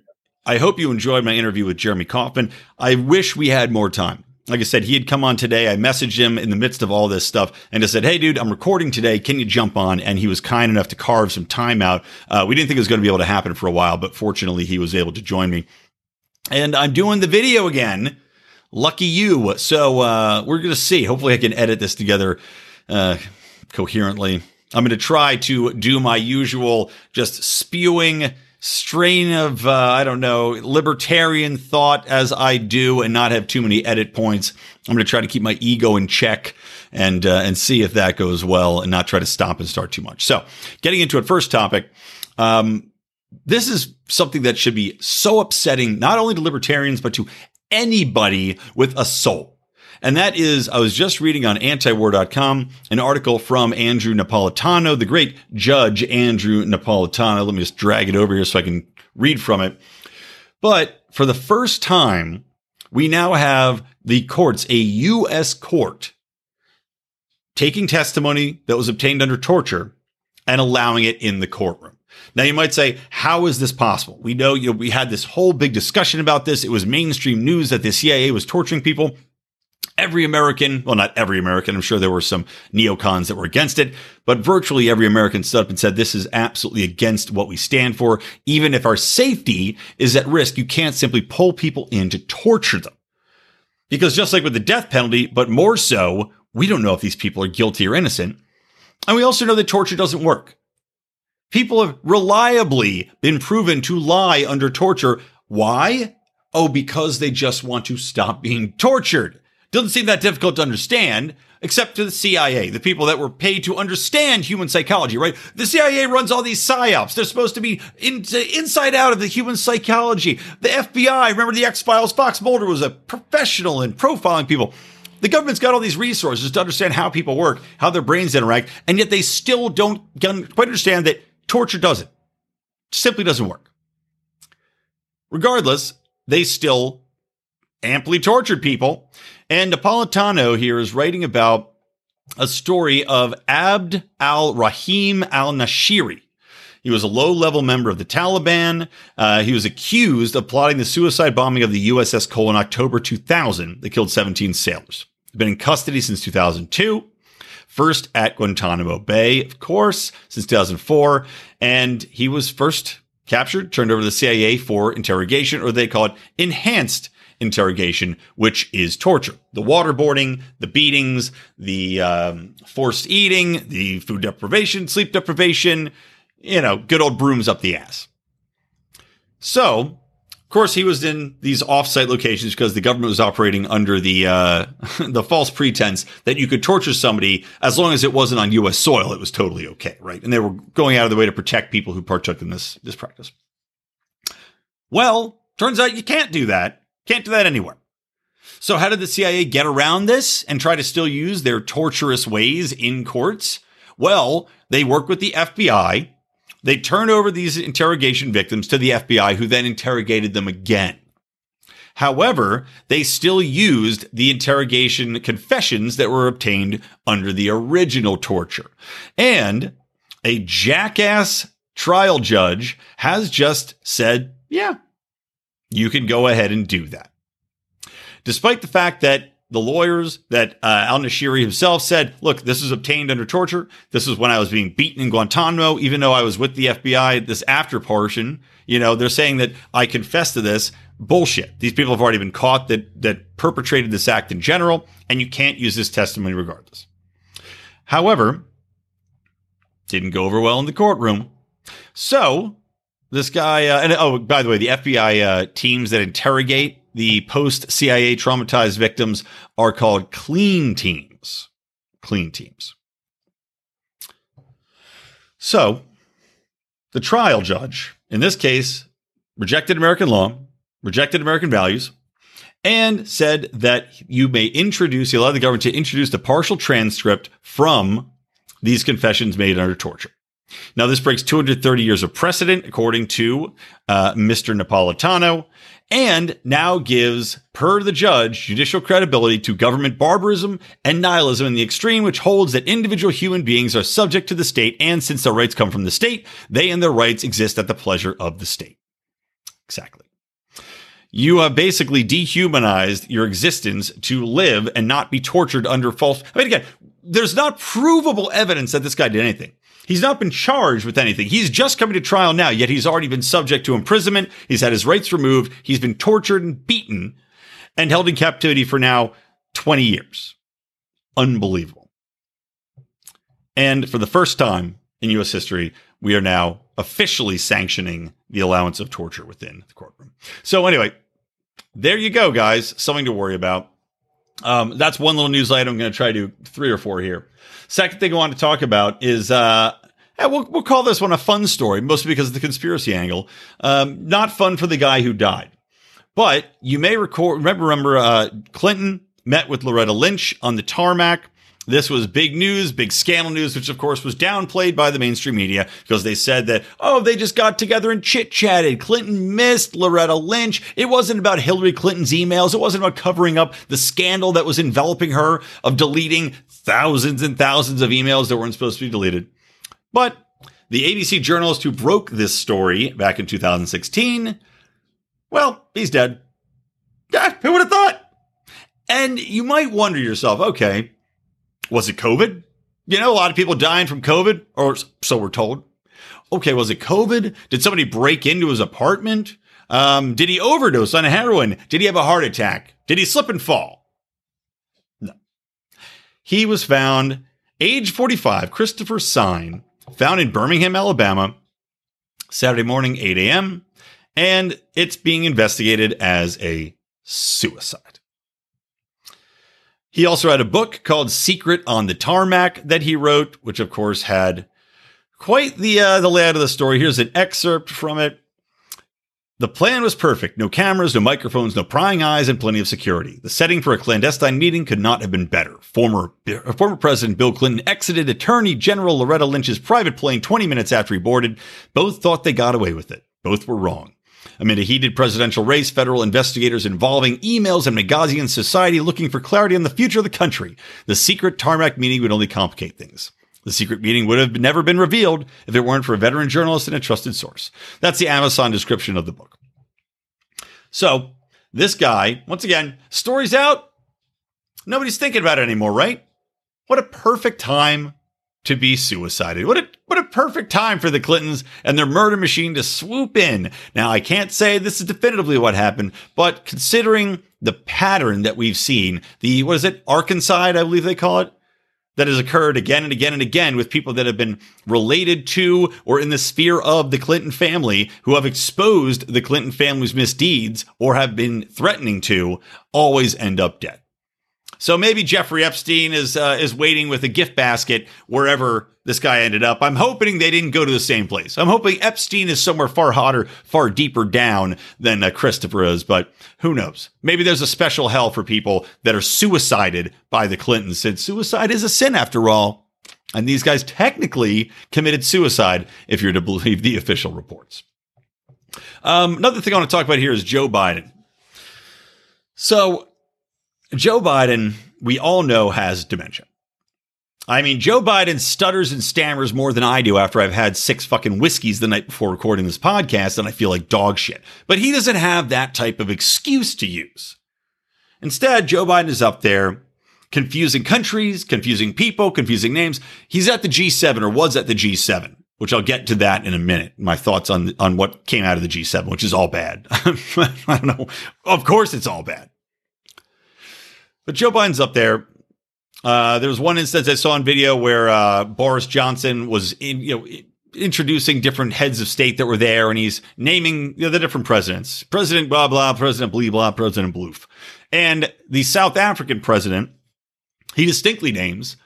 I hope you enjoyed my interview with Jeremy Kauffman. I wish we had more time. Like I said, he had come on today. I messaged him in the midst of all this stuff and just said, Hey, dude, I'm recording today. Can you jump on? And he was kind enough to carve some time out. Uh, we didn't think it was going to be able to happen for a while, but fortunately, he was able to join me. And I'm doing the video again Lucky you. So uh, we're going to see. Hopefully, I can edit this together uh, coherently. I'm going to try to do my usual just spewing strain of, uh, I don't know, libertarian thought as I do and not have too many edit points. I'm going to try to keep my ego in check and, uh, and see if that goes well and not try to stop and start too much. So getting into it, first topic. Um, this is something that should be so upsetting, not only to libertarians, but to anybody with a soul. And that is, I was just reading on antiwar.com an article from Andrew Napolitano, the great judge Andrew Napolitano. Let me just drag it over here so I can read from it. But for the first time, we now have the courts, a U.S. court, taking testimony that was obtained under torture and allowing it in the courtroom. Now you might say, how is this possible? We know, you know, we had this whole big discussion about this. It was mainstream news that the CIA was torturing people. Every American, well, not every American, I'm sure there were some neocons that were against it, but virtually every American stood up and said, this is absolutely against what we stand for. Even if our safety is at risk, you can't simply pull people in to torture them. Because just like with the death penalty, but more so, we don't know if these people are guilty or innocent. And we also know that torture doesn't work. People have reliably been proven to lie under torture. Why? Oh, because they just want to stop being tortured. Doesn't seem that difficult to understand, except to the CIA, the people that were paid to understand human psychology, right? The CIA runs all these psyops. They're supposed to be in, inside out of the human psychology. The FBI, remember the X Files? Fox Mulder was a professional in profiling people. The government's got all these resources to understand how people work, how their brains interact, and yet they still don't quite understand that Torture doesn't. Simply doesn't work. Regardless, they still amply tortured people. And Napolitano here is writing about a story of Abd al Rahim al Nashiri. He was a low level member of the Taliban. Uh, he was accused of plotting the suicide bombing of the USS Cole in October 2000 that killed 17 sailors. He's been in custody since 2002 first at Guantanamo Bay, of course, since 2004. And he was first captured, turned over to the CIA for interrogation, or they call it enhanced interrogation, which is torture. The waterboarding, the beatings, the um, forced eating, the food deprivation, sleep deprivation, you know, good old brooms up the ass. So course, he was in these offsite locations because the government was operating under the uh, the false pretense that you could torture somebody as long as it wasn't on U.S. soil. It was totally okay, right? And they were going out of the way to protect people who partook in this this practice. Well, turns out you can't do that. Can't do that anywhere. So, how did the CIA get around this and try to still use their torturous ways in courts? Well, they work with the FBI they turned over these interrogation victims to the FBI, who then interrogated them again. However, they still used the interrogation confessions that were obtained under the original torture. And a jackass trial judge has just said Yeah, you can go ahead and do that. Despite the fact that the lawyers that uh, al Nashiri himself said, look, this is obtained under torture. This is when I was being beaten in Guantanamo, even though I was with the FBI, this after portion, you know, they're saying that I confess to this. Bullshit. These people have already been caught that, that perpetrated this act in general, and you can't use this testimony regardless. However, didn't go over well in the courtroom. So this guy, uh, and oh, by the way, the FBI uh, teams that interrogate the post CIA traumatized victims are called clean teams. Clean teams. So, the trial judge, in this case, rejected American law, rejected American values, and said that you may introduce, he allowed the government to introduce a partial transcript from these confessions made under torture. Now, this breaks 230 years of precedent, according to uh, Mr. Napolitano, and now gives, per the judge, judicial credibility to government barbarism and nihilism in the extreme, which holds that individual human beings are subject to the state, and since their rights come from the state, they and their rights exist at the pleasure of the state. Exactly. You have basically dehumanized your existence to live and not be tortured under false. I mean, again, there's not provable evidence that this guy did anything. He's not been charged with anything. He's just coming to trial now, yet he's already been subject to imprisonment. He's had his rights removed. He's been tortured and beaten and held in captivity for now 20 years. Unbelievable. And for the first time in U.S. history, we are now officially sanctioning the allowance of torture within the courtroom. So, anyway, there you go, guys. Something to worry about. Um, that's one little news item. I'm going to try to do three or four here. Second thing I want to talk about is uh, we'll, we'll call this one a fun story, mostly because of the conspiracy angle. Um, not fun for the guy who died, but you may record, remember, remember uh, Clinton met with Loretta Lynch on the tarmac this was big news, big scandal news, which of course was downplayed by the mainstream media because they said that, oh, they just got together and chit chatted. Clinton missed Loretta Lynch. It wasn't about Hillary Clinton's emails. It wasn't about covering up the scandal that was enveloping her of deleting thousands and thousands of emails that weren't supposed to be deleted. But the ABC journalist who broke this story back in 2016, well, he's dead. Yeah, who would have thought? And you might wonder yourself, okay, was it COVID? You know, a lot of people dying from COVID, or so we're told. Okay, was it COVID? Did somebody break into his apartment? Um, did he overdose on heroin? Did he have a heart attack? Did he slip and fall? No. He was found, age 45, Christopher Sign, found in Birmingham, Alabama, Saturday morning, 8 a.m., and it's being investigated as a suicide. He also had a book called Secret on the Tarmac that he wrote, which of course had quite the uh, the layout of the story. Here's an excerpt from it. The plan was perfect. No cameras, no microphones, no prying eyes, and plenty of security. The setting for a clandestine meeting could not have been better. Former, former President Bill Clinton exited Attorney General Loretta Lynch's private plane 20 minutes after he boarded. Both thought they got away with it. Both were wrong. Amid a heated presidential race, federal investigators involving emails and Magazian society looking for clarity on the future of the country. The secret tarmac meeting would only complicate things. The secret meeting would have never been revealed if it weren't for a veteran journalist and a trusted source. That's the Amazon description of the book. So, this guy, once again, story's out. Nobody's thinking about it anymore, right? What a perfect time to be suicided. What a what a perfect time for the Clintons and their murder machine to swoop in. Now, I can't say this is definitively what happened, but considering the pattern that we've seen, the what is it, Arkancide, I believe they call it, that has occurred again and again and again with people that have been related to or in the sphere of the Clinton family who have exposed the Clinton family's misdeeds or have been threatening to always end up dead. So maybe Jeffrey Epstein is uh, is waiting with a gift basket wherever this guy ended up. I'm hoping they didn't go to the same place. I'm hoping Epstein is somewhere far hotter, far deeper down than uh, Christopher is, but who knows? Maybe there's a special hell for people that are suicided by the Clintons, since suicide is a sin after all. And these guys technically committed suicide, if you're to believe the official reports. Um, another thing I want to talk about here is Joe Biden. So Joe Biden, we all know, has dementia. I mean, Joe Biden stutters and stammers more than I do after I've had six fucking whiskeys the night before recording this podcast and I feel like dog shit. But he doesn't have that type of excuse to use. Instead, Joe Biden is up there confusing countries, confusing people, confusing names. He's at the G7 or was at the G7, which I'll get to that in a minute. My thoughts on, on what came out of the G7, which is all bad. I don't know. Of course it's all bad. But Joe Biden's up there uh, there was one instance I saw on video where uh, Boris Johnson was in, you know, introducing different heads of state that were there, and he's naming you know, the different presidents: President blah blah, President blah blah, President bloof, and the South African president. He distinctly names.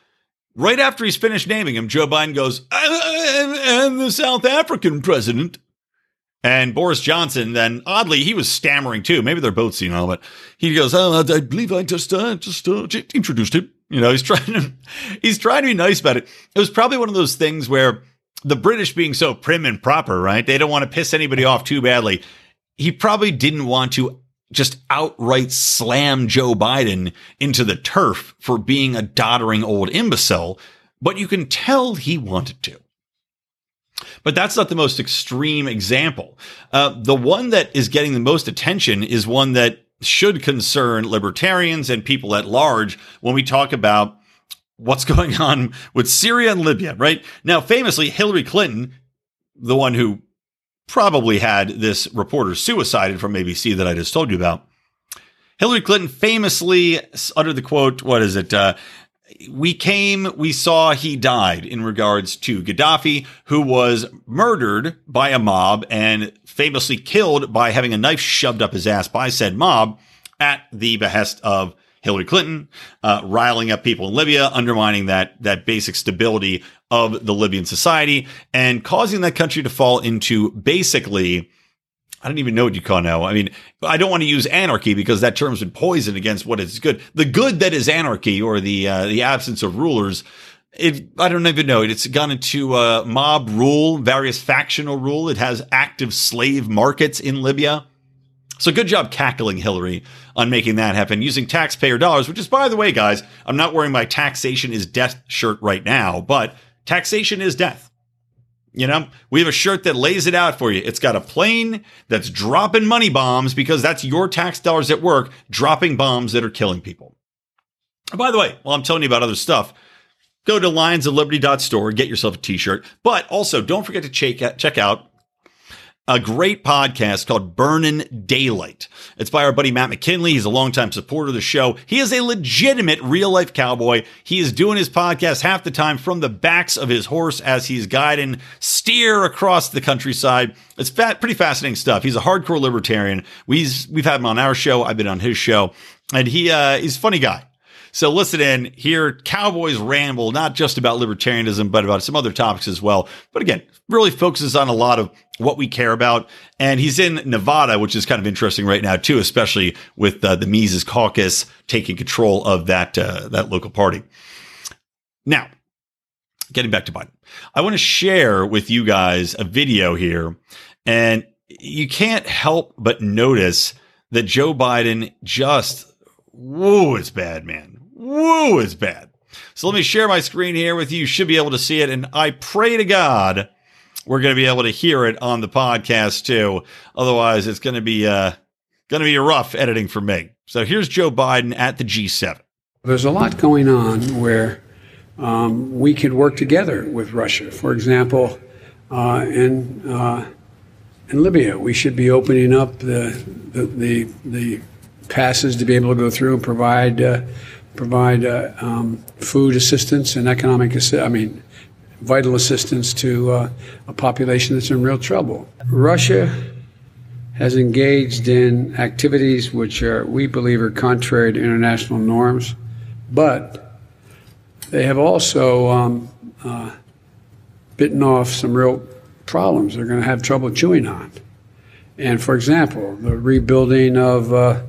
Right after he's finished naming him, Joe Biden goes, "And the South African president." And Boris Johnson, then oddly, he was stammering too. Maybe they're both senile, but he goes, oh, "I believe I just uh, just uh, introduced him." You know, he's trying to he's trying to be nice about it. It was probably one of those things where the British being so prim and proper, right? They don't want to piss anybody off too badly. He probably didn't want to just outright slam Joe Biden into the turf for being a doddering old imbecile, but you can tell he wanted to. But that's not the most extreme example. Uh, the one that is getting the most attention is one that should concern libertarians and people at large when we talk about what's going on with Syria and Libya, right? Now, famously, Hillary Clinton, the one who probably had this reporter suicided from ABC that I just told you about, Hillary Clinton famously uttered the quote, what is it? Uh, we came, we saw he died in regards to Gaddafi, who was murdered by a mob and famously killed by having a knife shoved up his ass by said mob at the behest of Hillary Clinton, uh, riling up people in Libya, undermining that that basic stability of the Libyan society, and causing that country to fall into basically I don't even know what you call now. I mean, I don't want to use anarchy because that term's been poisoned against what is good. The good that is anarchy or the uh, the absence of rulers. It, I don't even know. It's gone into uh, mob rule, various factional rule. It has active slave markets in Libya. So good job cackling Hillary on making that happen using taxpayer dollars, which is, by the way, guys, I'm not wearing my taxation is death shirt right now, but taxation is death. You know, we have a shirt that lays it out for you. It's got a plane that's dropping money bombs because that's your tax dollars at work dropping bombs that are killing people. By the way, while I'm telling you about other stuff, go to lionsofliberty.store, get yourself a t-shirt. But also don't forget to check, check out a great podcast called Burnin' Daylight. It's by our buddy Matt McKinley. He's a longtime supporter of the show. He is a legitimate real life cowboy. He is doing his podcast half the time from the backs of his horse as he's guiding steer across the countryside. It's fat, pretty fascinating stuff. He's a hardcore libertarian. We've, we've had him on our show. I've been on his show and he, uh, he's a funny guy. So listen in, hear Cowboys ramble, not just about libertarianism, but about some other topics as well. But again, really focuses on a lot of what we care about. And he's in Nevada, which is kind of interesting right now too, especially with uh, the Mises Caucus taking control of that uh, that local party. Now, getting back to Biden, I want to share with you guys a video here, and you can't help but notice that Joe Biden just whoa, it's bad, man. Whoa, it's bad. So let me share my screen here with you. You should be able to see it. And I pray to God we're going to be able to hear it on the podcast too. Otherwise, it's going to be uh, going to be rough editing for me. So here's Joe Biden at the G7. There's a lot going on where um, we could work together with Russia. For example, uh, in uh, in Libya, we should be opening up the the the, the passes to be able to go through and provide uh, provide uh, um, food assistance and economic, assi- I mean, vital assistance to uh, a population that's in real trouble. Russia has engaged in activities which are, we believe are contrary to international norms, but they have also um, uh, bitten off some real problems they're going to have trouble chewing on. And for example, the rebuilding of, uh,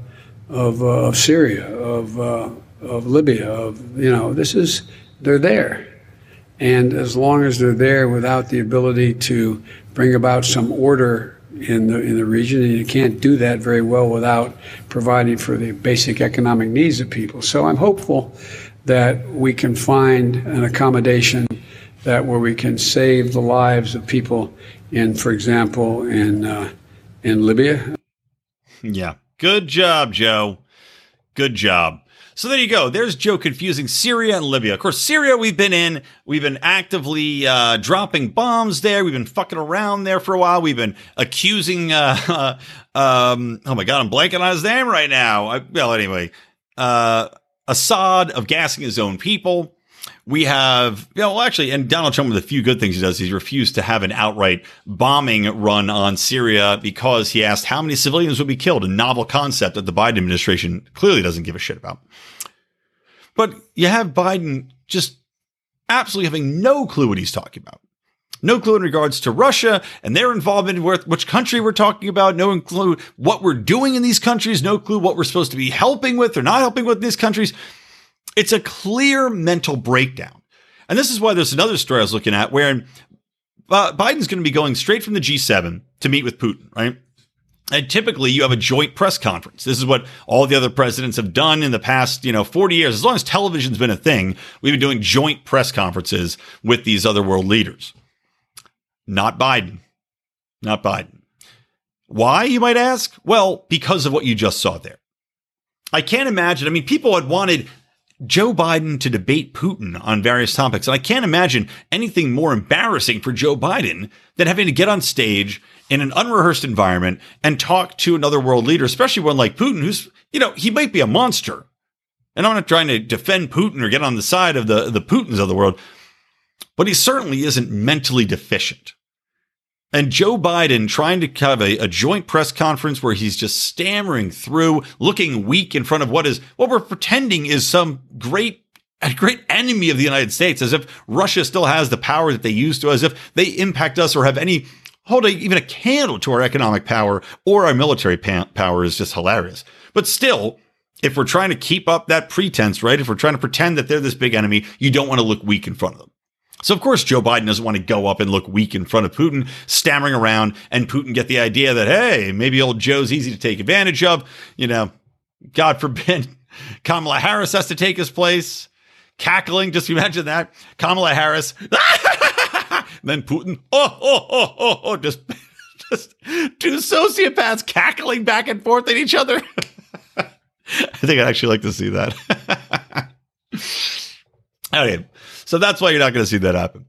of, uh, of Syria, of uh, of Libya, of, you know, this is, they're there. And as long as they're there without the ability to bring about some order in the in the region, and you can't do that very well without providing for the basic economic needs of people. So I'm hopeful that we can find an accommodation that where we can save the lives of people in, for example, in uh, in Libya. Yeah, good job, Joe. Good job. So there you go. There's Joe confusing Syria and Libya. Of course, Syria we've been in. We've been actively uh, dropping bombs there. We've been fucking around there for a while. We've been accusing. Uh, um, oh my god, I'm blanking on his name right now. I, well, anyway, uh, Assad of gassing his own people. We have, you know, actually, and Donald Trump, with a few good things he does, he's refused to have an outright bombing run on Syria because he asked how many civilians would be killed, a novel concept that the Biden administration clearly doesn't give a shit about. But you have Biden just absolutely having no clue what he's talking about. No clue in regards to Russia and their involvement in which country we're talking about. No clue what we're doing in these countries. No clue what we're supposed to be helping with or not helping with these countries. It's a clear mental breakdown. And this is why there's another story I was looking at where uh, Biden's going to be going straight from the G7 to meet with Putin, right? And typically you have a joint press conference. This is what all the other presidents have done in the past, you know, 40 years. As long as television's been a thing, we've been doing joint press conferences with these other world leaders. Not Biden. Not Biden. Why, you might ask? Well, because of what you just saw there. I can't imagine. I mean, people had wanted Joe Biden to debate Putin on various topics. And I can't imagine anything more embarrassing for Joe Biden than having to get on stage in an unrehearsed environment and talk to another world leader, especially one like Putin, who's, you know, he might be a monster. And I'm not trying to defend Putin or get on the side of the, the Putins of the world, but he certainly isn't mentally deficient. And Joe Biden trying to have a, a, joint press conference where he's just stammering through, looking weak in front of what is what we're pretending is some great a great enemy of the United States, as if Russia still has the power that they used to, as if they impact us or have any hold a, even a candle to our economic power or our military pa- power is just hilarious. But still, if we're trying to keep up that pretense, right? If we're trying to pretend that they're this big enemy, you don't want to look weak in front of them. So of course Joe Biden doesn't want to go up and look weak in front of Putin, stammering around, and Putin get the idea that hey, maybe old Joe's easy to take advantage of. You know, God forbid Kamala Harris has to take his place, cackling. Just imagine that Kamala Harris. then Putin, oh, oh, oh, oh, oh, just, just two sociopaths cackling back and forth at each other. I think I'd actually like to see that. okay. So that's why you're not going to see that happen.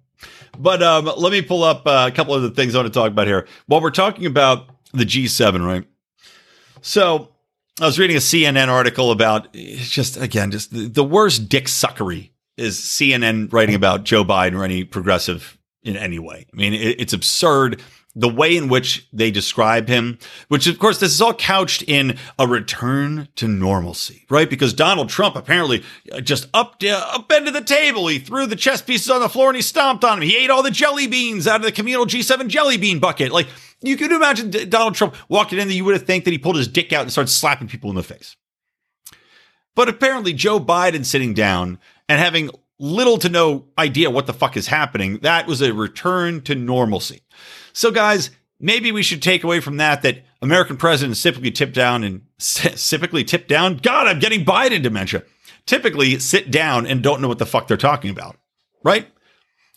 But um, let me pull up uh, a couple of the things I want to talk about here. While we're talking about the G7, right? So I was reading a CNN article about just, again, just the, the worst dick suckery is CNN writing about Joe Biden or any progressive in any way. I mean, it, it's absurd the way in which they describe him, which of course this is all couched in a return to normalcy, right? Because Donald Trump apparently uh, just uh, up upended the table. He threw the chess pieces on the floor and he stomped on them. He ate all the jelly beans out of the communal G7 jelly bean bucket. Like you could imagine Donald Trump walking in there, you would have think that he pulled his dick out and started slapping people in the face. But apparently Joe Biden sitting down and having little to no idea what the fuck is happening, that was a return to normalcy. So, guys, maybe we should take away from that that American presidents typically tip down and typically tip down. God, I'm getting Biden dementia. Typically sit down and don't know what the fuck they're talking about, right?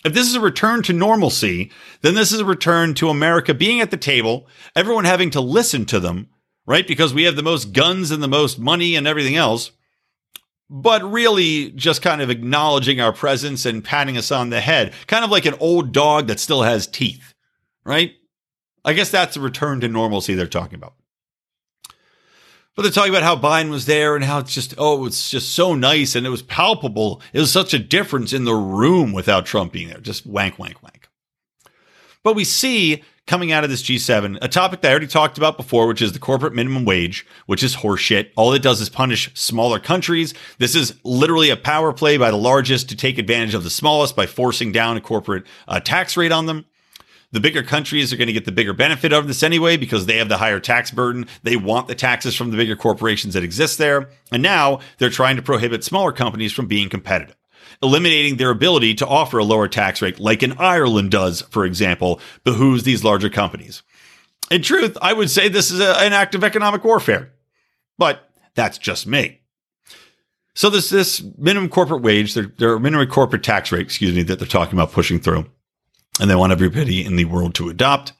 If this is a return to normalcy, then this is a return to America being at the table, everyone having to listen to them, right? Because we have the most guns and the most money and everything else. But really just kind of acknowledging our presence and patting us on the head, kind of like an old dog that still has teeth right? I guess that's a return to normalcy they're talking about. But they're talking about how Biden was there and how it's just, oh, it's just so nice and it was palpable. It was such a difference in the room without Trump being there. Just wank, wank, wank. But we see coming out of this G7 a topic that I already talked about before, which is the corporate minimum wage, which is horseshit. All it does is punish smaller countries. This is literally a power play by the largest to take advantage of the smallest by forcing down a corporate uh, tax rate on them. The bigger countries are going to get the bigger benefit of this anyway because they have the higher tax burden. They want the taxes from the bigger corporations that exist there. And now they're trying to prohibit smaller companies from being competitive eliminating their ability to offer a lower tax rate, like in Ireland does, for example, behooves these larger companies. In truth, I would say this is a, an act of economic warfare, but that's just me. So there's this minimum corporate wage, their, their minimum corporate tax rate, excuse me, that they're talking about pushing through. And they want everybody in the world to adopt.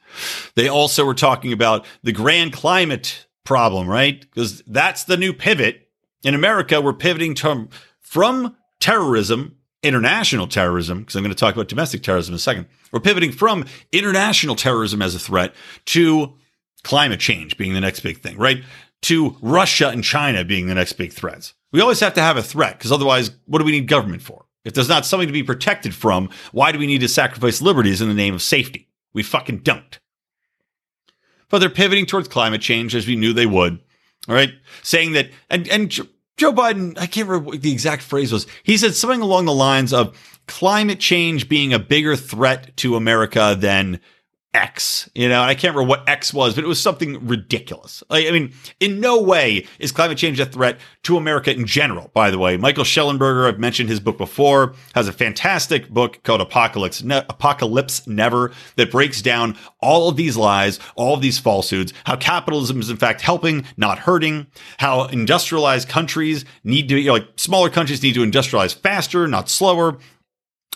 They also were talking about the grand climate problem, right? Because that's the new pivot. In America, we're pivoting to, from terrorism, international terrorism, because I'm going to talk about domestic terrorism in a second. We're pivoting from international terrorism as a threat to climate change being the next big thing, right? To Russia and China being the next big threats. We always have to have a threat because otherwise, what do we need government for? If there's not something to be protected from, why do we need to sacrifice liberties in the name of safety? We fucking don't but they're pivoting towards climate change as we knew they would. All right. Saying that, and, and Joe Biden, I can't remember what the exact phrase was. He said something along the lines of climate change being a bigger threat to America than X. You know, I can't remember what X was, but it was something ridiculous. I mean, in no way is climate change a threat to America in general, by the way. Michael Shellenberger, I've mentioned his book before, has a fantastic book called Apocalypse, ne- Apocalypse Never that breaks down all of these lies, all of these falsehoods, how capitalism is in fact helping, not hurting, how industrialized countries need to, you know, like smaller countries need to industrialize faster, not slower,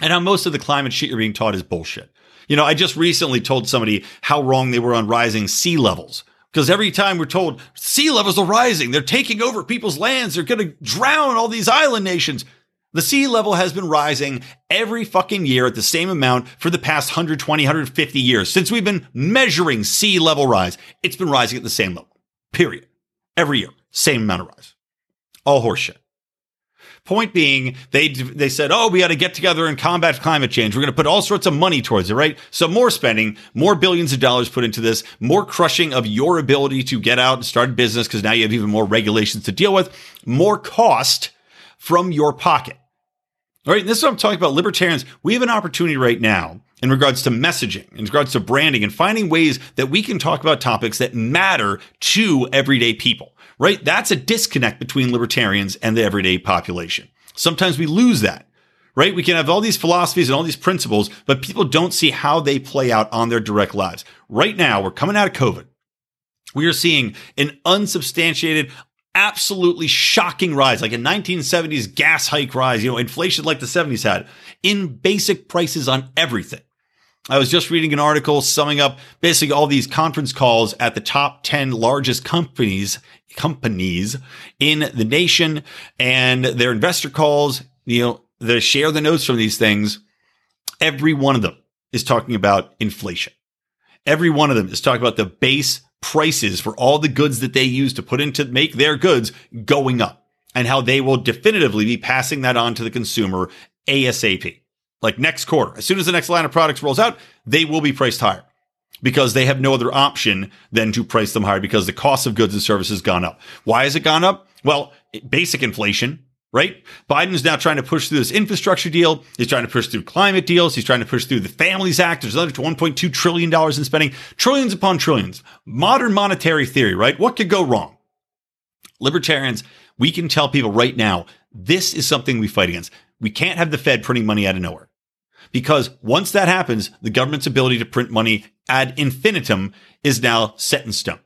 and how most of the climate shit you're being taught is bullshit. You know, I just recently told somebody how wrong they were on rising sea levels. Because every time we're told sea levels are rising, they're taking over people's lands, they're going to drown all these island nations. The sea level has been rising every fucking year at the same amount for the past 120, 150 years. Since we've been measuring sea level rise, it's been rising at the same level. Period. Every year, same amount of rise. All horseshit. Point being, they they said, "Oh, we got to get together and combat climate change. We're going to put all sorts of money towards it, right? So more spending, more billions of dollars put into this, more crushing of your ability to get out and start a business because now you have even more regulations to deal with, more cost from your pocket." All right, and this is what I'm talking about. Libertarians, we have an opportunity right now in regards to messaging, in regards to branding, and finding ways that we can talk about topics that matter to everyday people right? That's a disconnect between libertarians and the everyday population. Sometimes we lose that, right? We can have all these philosophies and all these principles, but people don't see how they play out on their direct lives. Right now, we're coming out of COVID. We are seeing an unsubstantiated, absolutely shocking rise, like a 1970s gas hike rise, you know, inflation like the 70s had in basic prices on everything. I was just reading an article summing up basically all these conference calls at the top 10 largest companies, companies in the nation and their investor calls, you know, the share the notes from these things. Every one of them is talking about inflation. Every one of them is talking about the base prices for all the goods that they use to put into make their goods going up and how they will definitively be passing that on to the consumer ASAP like next quarter, as soon as the next line of products rolls out, they will be priced higher because they have no other option than to price them higher because the cost of goods and services gone up. Why has it gone up? Well, basic inflation, right? Biden's now trying to push through this infrastructure deal. He's trying to push through climate deals. He's trying to push through the Families Act. There's another $1.2 trillion in spending, trillions upon trillions. Modern monetary theory, right? What could go wrong? Libertarians, we can tell people right now, this is something we fight against. We can't have the Fed printing money out of nowhere. Because once that happens, the government's ability to print money ad infinitum is now set in stone.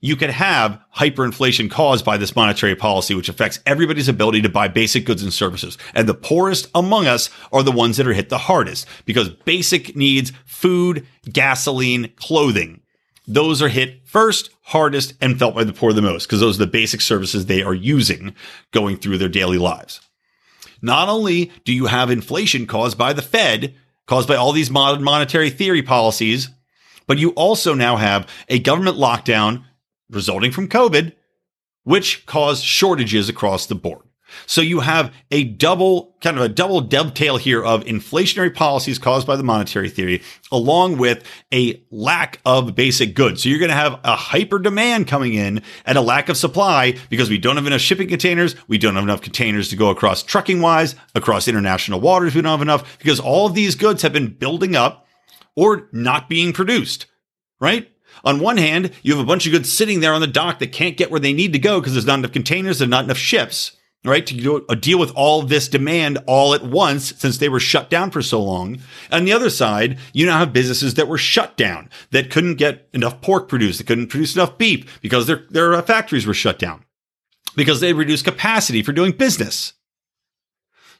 You could have hyperinflation caused by this monetary policy, which affects everybody's ability to buy basic goods and services. And the poorest among us are the ones that are hit the hardest because basic needs, food, gasoline, clothing, those are hit first, hardest, and felt by the poor the most because those are the basic services they are using going through their daily lives. Not only do you have inflation caused by the Fed, caused by all these modern monetary theory policies, but you also now have a government lockdown resulting from COVID, which caused shortages across the board. So you have a double, kind of a double dovetail here of inflationary policies caused by the monetary theory, along with a lack of basic goods. So you're going to have a hyper demand coming in and a lack of supply because we don't have enough shipping containers. We don't have enough containers to go across trucking wise, across international waters. We don't have enough because all of these goods have been building up or not being produced, right? On one hand, you have a bunch of goods sitting there on the dock that can't get where they need to go because there's not enough containers, there's not enough ships right? To do, uh, deal with all this demand all at once since they were shut down for so long. On the other side, you now have businesses that were shut down that couldn't get enough pork produced, that couldn't produce enough beef because their, their uh, factories were shut down. because they reduced capacity for doing business.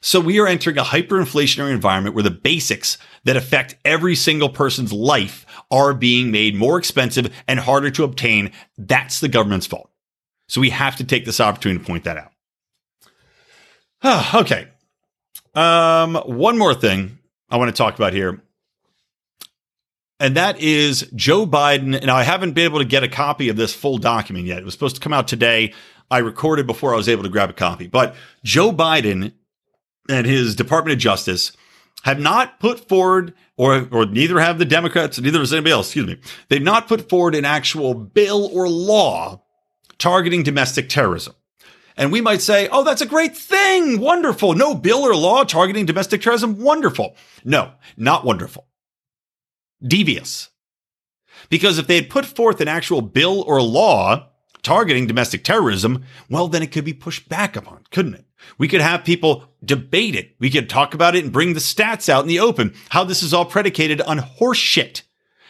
So we are entering a hyperinflationary environment where the basics that affect every single person's life are being made more expensive and harder to obtain. That's the government's fault. So we have to take this opportunity to point that out. Okay. Um, one more thing I want to talk about here. And that is Joe Biden. Now, I haven't been able to get a copy of this full document yet. It was supposed to come out today. I recorded before I was able to grab a copy. But Joe Biden and his Department of Justice have not put forward, or, or neither have the Democrats, neither has anybody else, excuse me, they've not put forward an actual bill or law targeting domestic terrorism. And we might say, oh, that's a great thing. Wonderful. No bill or law targeting domestic terrorism. Wonderful. No, not wonderful. Devious. Because if they had put forth an actual bill or law targeting domestic terrorism, well, then it could be pushed back upon, couldn't it? We could have people debate it. We could talk about it and bring the stats out in the open. How this is all predicated on horseshit.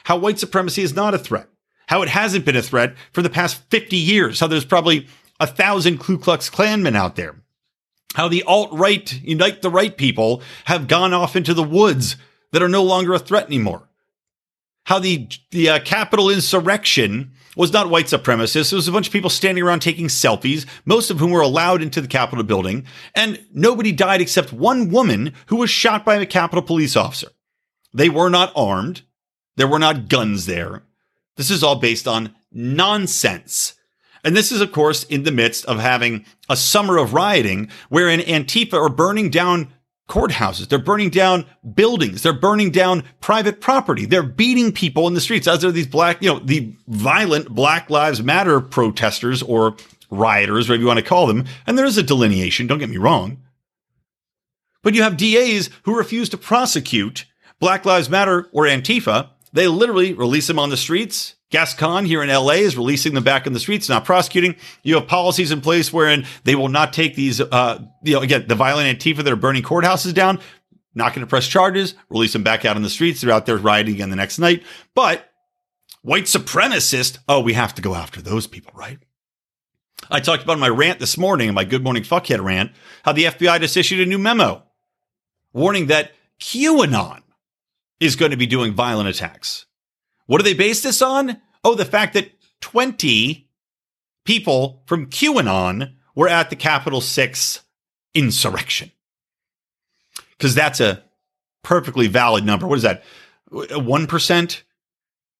How white supremacy is not a threat. How it hasn't been a threat for the past 50 years. How there's probably a thousand Ku Klux Klanmen out there. How the alt right, unite the right people have gone off into the woods that are no longer a threat anymore. How the, the uh, Capitol insurrection was not white supremacists. It was a bunch of people standing around taking selfies, most of whom were allowed into the Capitol building, and nobody died except one woman who was shot by a Capitol police officer. They were not armed. There were not guns there. This is all based on nonsense. And this is, of course, in the midst of having a summer of rioting wherein Antifa are burning down courthouses. They're burning down buildings. They're burning down private property. They're beating people in the streets as are these black, you know, the violent Black Lives Matter protesters or rioters, whatever you want to call them. And there is a delineation. Don't get me wrong. But you have DAs who refuse to prosecute Black Lives Matter or Antifa. They literally release them on the streets Gascon here in LA is releasing them back in the streets, not prosecuting. You have policies in place wherein they will not take these, uh, you know, again, the violent Antifa that are burning courthouses down, not going to press charges, release them back out on the streets. They're out there rioting again the next night. But white supremacist, oh, we have to go after those people, right? I talked about my rant this morning, my Good Morning Fuckhead rant, how the FBI just issued a new memo warning that QAnon is going to be doing violent attacks. What do they base this on? Oh, the fact that 20 people from QAnon were at the Capitol 6 insurrection. Because that's a perfectly valid number. What is that? 1%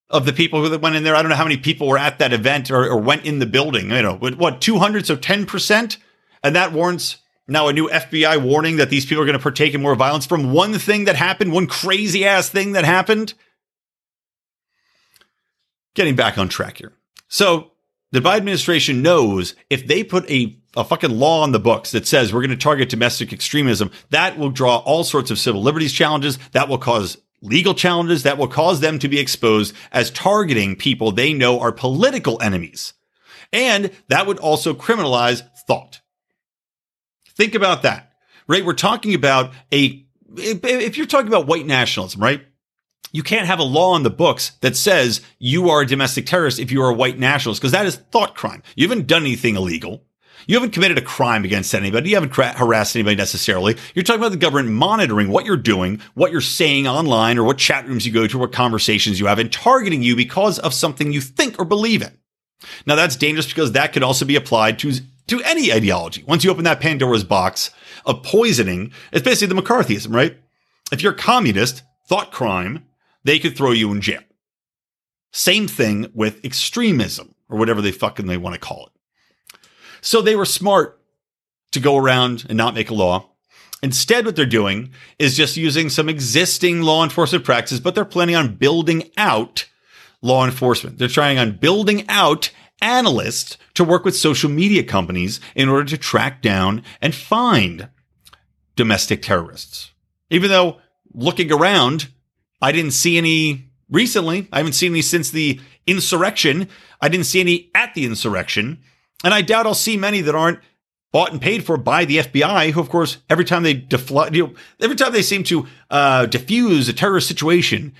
of the people who went in there? I don't know how many people were at that event or, or went in the building. You know, what, 200? So 10%? And that warrants now a new FBI warning that these people are going to partake in more violence from one thing that happened, one crazy ass thing that happened getting back on track here. So the Biden administration knows if they put a, a fucking law on the books that says we're going to target domestic extremism, that will draw all sorts of civil liberties challenges. That will cause legal challenges that will cause them to be exposed as targeting people they know are political enemies. And that would also criminalize thought. Think about that, right? We're talking about a, if you're talking about white nationalism, right? you can't have a law on the books that says you are a domestic terrorist if you are a white nationalist, because that is thought crime. You haven't done anything illegal. You haven't committed a crime against anybody. You haven't harassed anybody necessarily. You're talking about the government monitoring what you're doing, what you're saying online, or what chat rooms you go to, what conversations you have, and targeting you because of something you think or believe in. Now that's dangerous because that could also be applied to, to any ideology. Once you open that Pandora's box of poisoning, it's basically the McCarthyism, right? If you're a communist, thought crime, they could throw you in jail. Same thing with extremism or whatever they fucking they want to call it. So they were smart to go around and not make a law. Instead, what they're doing is just using some existing law enforcement practices, but they're planning on building out law enforcement. They're trying on building out analysts to work with social media companies in order to track down and find domestic terrorists. Even though looking around, I didn't see any recently. I haven't seen any since the insurrection. I didn't see any at the insurrection. And I doubt I'll see many that aren't bought and paid for by the FBI, who, of course, every time they deflect, you know, every time they seem to uh, diffuse a terrorist situation,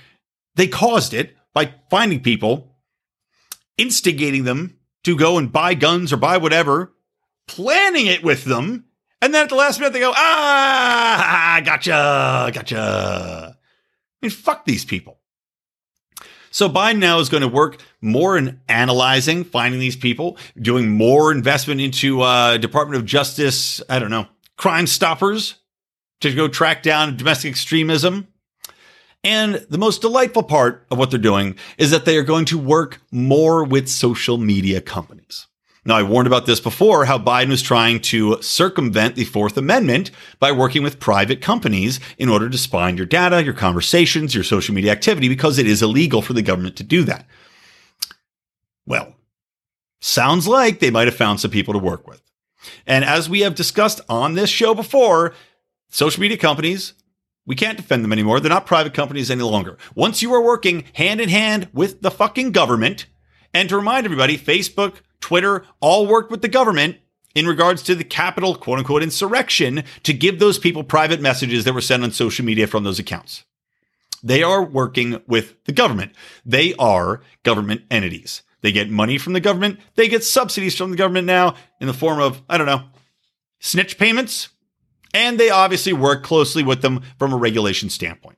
they caused it by finding people, instigating them to go and buy guns or buy whatever, planning it with them. And then at the last minute, they go, ah, gotcha, gotcha. I mean, fuck these people. So Biden now is going to work more in analyzing, finding these people, doing more investment into uh, Department of Justice, I don't know, crime stoppers to go track down domestic extremism. And the most delightful part of what they're doing is that they are going to work more with social media companies. Now, I warned about this before how Biden was trying to circumvent the Fourth Amendment by working with private companies in order to spy on your data, your conversations, your social media activity, because it is illegal for the government to do that. Well, sounds like they might have found some people to work with. And as we have discussed on this show before, social media companies, we can't defend them anymore. They're not private companies any longer. Once you are working hand in hand with the fucking government, and to remind everybody, Facebook, Twitter all worked with the government in regards to the Capitol quote unquote insurrection to give those people private messages that were sent on social media from those accounts. They are working with the government. They are government entities. They get money from the government. They get subsidies from the government now in the form of, I don't know, snitch payments. And they obviously work closely with them from a regulation standpoint.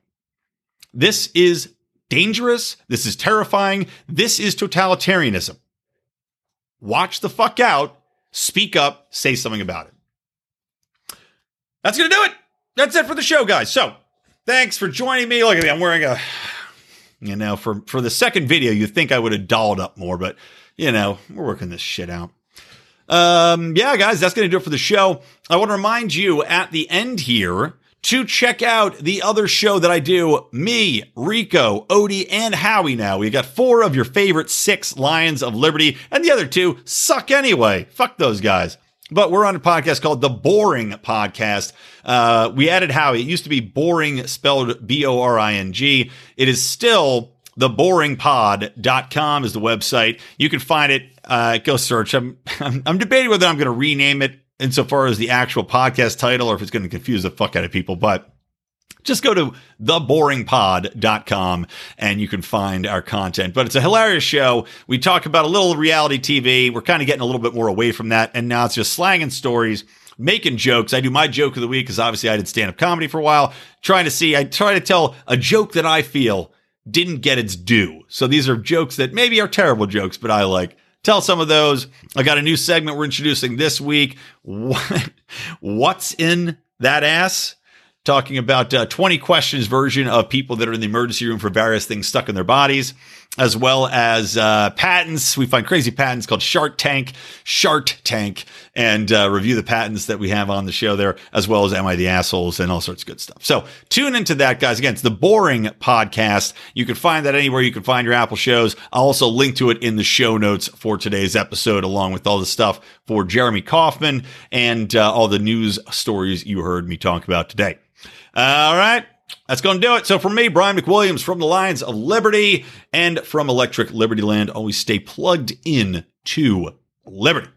This is dangerous. This is terrifying. This is totalitarianism watch the fuck out, speak up, say something about it. That's going to do it. That's it for the show, guys. So thanks for joining me. Look at me. I'm wearing a, you know, for, for the second video, you think I would have dolled up more, but you know, we're working this shit out. Um, yeah, guys, that's going to do it for the show. I want to remind you at the end here to check out the other show that I do. Me, Rico, Odie, and Howie now. We got four of your favorite six Lions of Liberty, and the other two suck anyway. Fuck those guys. But we're on a podcast called The BOHRing Podcast. Uh, we added Howie. It used to be boring spelled B O R I N G. It is still theboringpod.com is the website. You can find it. Uh, go search. I'm, I'm, I'm debating whether I'm going to rename it insofar as the actual podcast title or if it's going to confuse the fuck out of people, but just go to theboringpod.com and you can find our content. But it's a hilarious show. We talk about a little reality TV. We're kind of getting a little bit more away from that. And now it's just slanging stories, making jokes. I do my joke of the week because obviously I did stand up comedy for a while, trying to see, I try to tell a joke that I feel didn't get its due. So these are jokes that maybe are terrible jokes, but I like tell some of those. I got a new segment we're introducing this week. What's in that ass? Talking about uh, 20 questions version of people that are in the emergency room for various things stuck in their bodies as well as uh, patents. We find crazy patents called Shark Tank, Shark Tank, and uh, review the patents that we have on the show there, as well as Am I the Assholes and all sorts of good stuff. So tune into that, guys. Again, it's the BOHRing Podcast. You can find that anywhere you can find your Apple shows. I'll also link to it in the show notes for today's episode, along with all the stuff for Jeremy Kauffman and uh, all the news stories you heard me talk about today. All right. That's going to do it. So, for me, Brian McWilliams from the Lions of Liberty and from Electric Libertyland, always stay plugged in to Liberty.